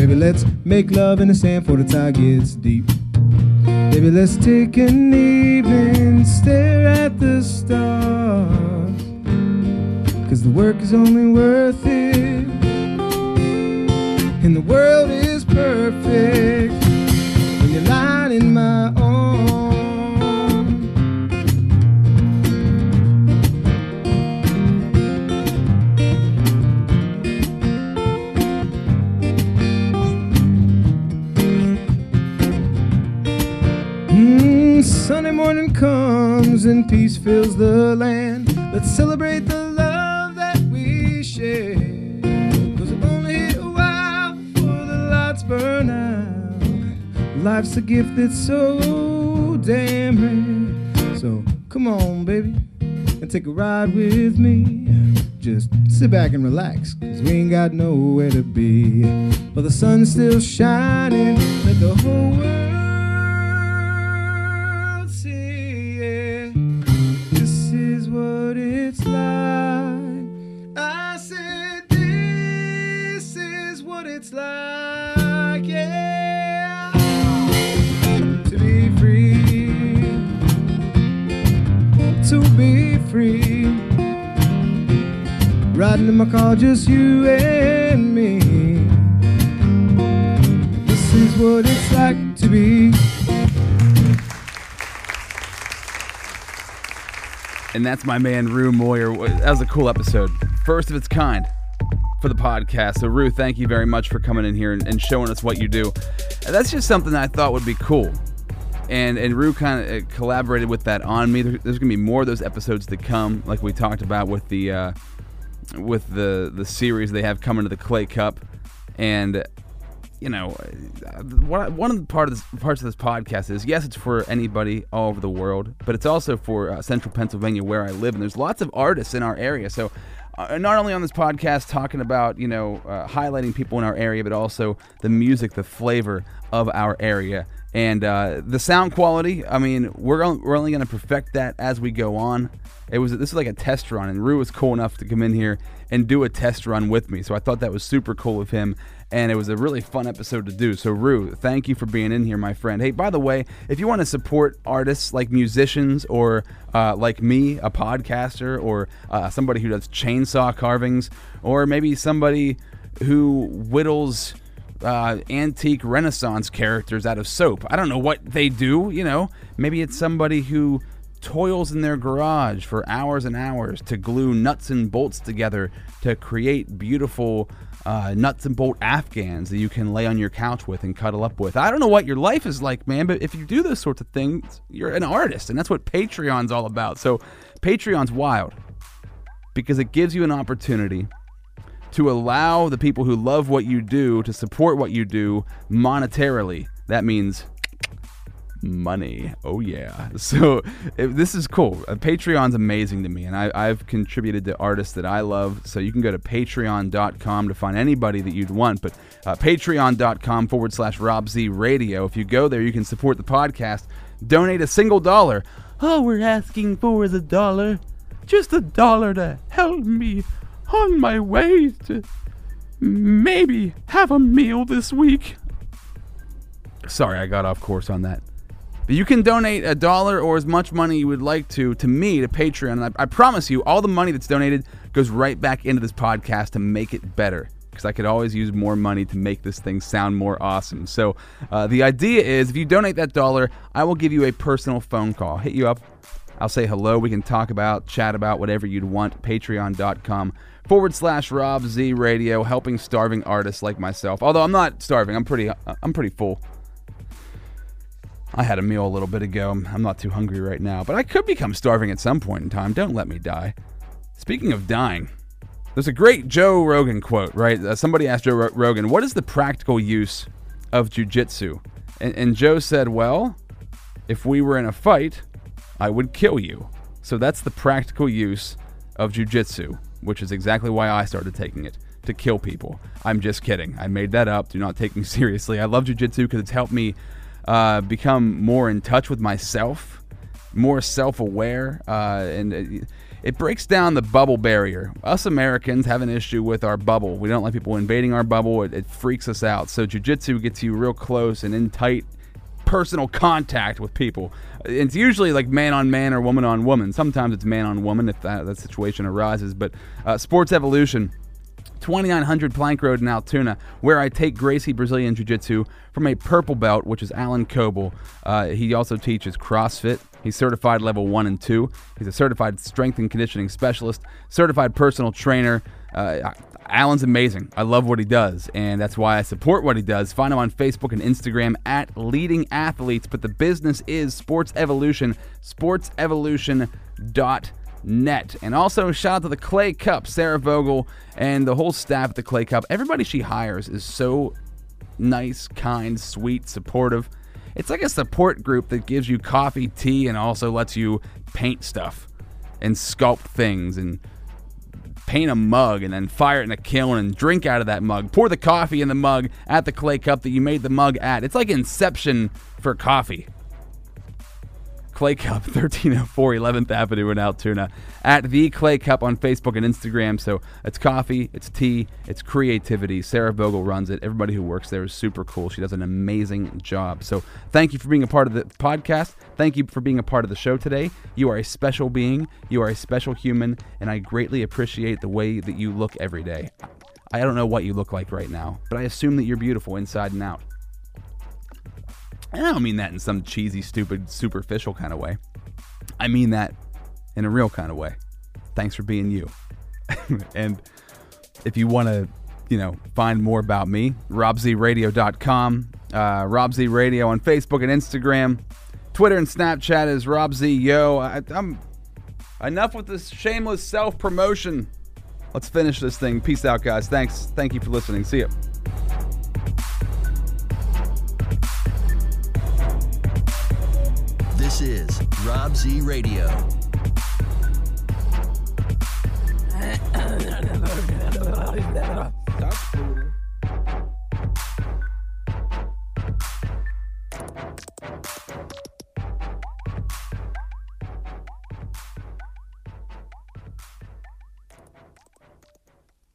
Maybe let's make love in the sand before the tide gets deep. Maybe let's take an evening, stare at the stars. Cause the work is only worth it. And the world is perfect when you're lying in my arms. Mm, Sunday morning comes and peace fills the land. Let's celebrate the love that we share. Life's a gift that's so damn rare. So come on, baby, and take a ride with me. Just sit back and relax, cause we ain't got nowhere to be. But the sun's still shining, let the whole world see. Yeah. is what it's like. Riding in my car, just you and me. This is what it's like to be. And that's my man Rue Moyer. That was a cool episode, first of its kind for the podcast. So Rue, thank you very much for coming in here and, and showing us what you do. And that's just something I thought would be cool. And and Rue kind of collaborated with that on me. There- There's gonna be more of those episodes to come, like we talked about with the uh, with the the series they have coming to the Clay Cup, and you know, one of the part of this, parts of this podcast is yes, it's for anybody all over the world, but it's also for uh, Central Pennsylvania where I live, and there's lots of artists in our area. So, uh, not only on this podcast talking about you know uh, highlighting people in our area, but also the music, the flavor of our area. And uh, the sound quality, I mean, we're, on- we're only going to perfect that as we go on. It was this is like a test run, and Rue was cool enough to come in here and do a test run with me. So I thought that was super cool of him, and it was a really fun episode to do. So Rue, thank you for being in here, my friend. Hey, by the way, if you want to support artists like musicians or uh, like me, a podcaster, or uh, somebody who does chainsaw carvings, or maybe somebody who whittles uh, antique Renaissance characters out of soap. I don't know what they do, you know. Maybe it's somebody who toils in their garage for hours and hours to glue nuts and bolts together to create beautiful uh, nuts and bolt afghans that you can lay on your couch with and cuddle up with. I don't know what your life is like, man, but if you do those sorts of things, you're an artist, and that's what Patreon's all about. So, Patreon's wild because it gives you an opportunity to allow the people who love what you do to support what you do monetarily. That means money. Oh yeah. So if, this is cool. Uh, Patreon's amazing to me, and I, I've contributed to artists that I love. So you can go to Patreon.com to find anybody that you'd want. But uh, Patreon.com forward slash Rob Z Radio. If you go there, you can support the podcast. Donate a single dollar. All we're asking for is a dollar. Just a dollar to help me on my way to maybe have a meal this week. Sorry, I got off course on that. But you can donate a dollar or as much money you would like to to me to Patreon. And I, I promise you, all the money that's donated goes right back into this podcast to make it better. Because I could always use more money to make this thing sound more awesome. So uh, the idea is, if you donate that dollar, I will give you a personal phone call. Hit you up. I'll say hello. We can talk about, chat about whatever you'd want. Patreon.com forward slash Rob Z Radio, helping starving artists like myself. Although I'm not starving, I'm pretty, I'm pretty full. I had a meal a little bit ago. I'm not too hungry right now, but I could become starving at some point in time. Don't let me die. Speaking of dying, there's a great Joe Rogan quote, right? Uh, somebody asked Joe Ro- Rogan, "What is the practical use of jujitsu?" And, and Joe said, "Well, if we were in a fight, I would kill you." So that's the practical use of jujitsu, which is exactly why I started taking it to kill people. I'm just kidding. I made that up. Do not take me seriously. I love jujitsu because it's helped me uh, become more in touch with myself, more self-aware, uh, and it, it breaks down the bubble barrier. Us Americans have an issue with our bubble. We don't like people invading our bubble. It, it freaks us out. So jujitsu gets you real close and in tight personal contact with people. It's usually like man on man or woman on woman. Sometimes it's man on woman if that, that situation arises. But uh, Sports Evolution 2900 Plank Road in Altoona, where I take Gracie Brazilian Jiu Jitsu from a purple belt, which is Alan Coble. Uh, he also teaches CrossFit. He's certified level one and two. He's a certified strength and conditioning specialist, certified personal trainer. Uh, Alan's amazing. I love what he does, and that's why I support what he does. Find him on Facebook and Instagram at Leading Athletes. But the business is Sports Evolution, sportsevolution.net. And also, shout out to the Clay Cup, Sarah Vogel, and the whole staff at the Clay Cup. Everybody she hires is so nice, kind, sweet, supportive. It's like a support group that gives you coffee, tea, and also lets you paint stuff and sculpt things and paint a mug and then fire it in a kiln and drink out of that mug. Pour the coffee in the mug at the clay cup that you made the mug at. It's like Inception for coffee. Clay Cup, 1304 11th Avenue in Altoona. At the Clay Cup on Facebook and Instagram. So it's coffee, it's tea, it's creativity. Sarah Vogel runs it. Everybody who works there is super cool. She does an amazing job. So thank you for being a part of the podcast. Thank you for being a part of the show today. You are a special being, you are a special human, and I greatly appreciate the way that you look every day. I don't know what you look like right now, but I assume that you're beautiful inside and out. And I don't mean that in some cheesy, stupid, superficial kind of way. I mean that in a real kind of way. Thanks for being you. and if you want to, you know, find more about me, robzradio.com, uh, robzradio on Facebook and Instagram. Twitter and Snapchat is robzo. I, I'm enough with this shameless self promotion. Let's finish this thing. Peace out, guys. Thanks. Thank you for listening. See you. This is Rob Z Radio.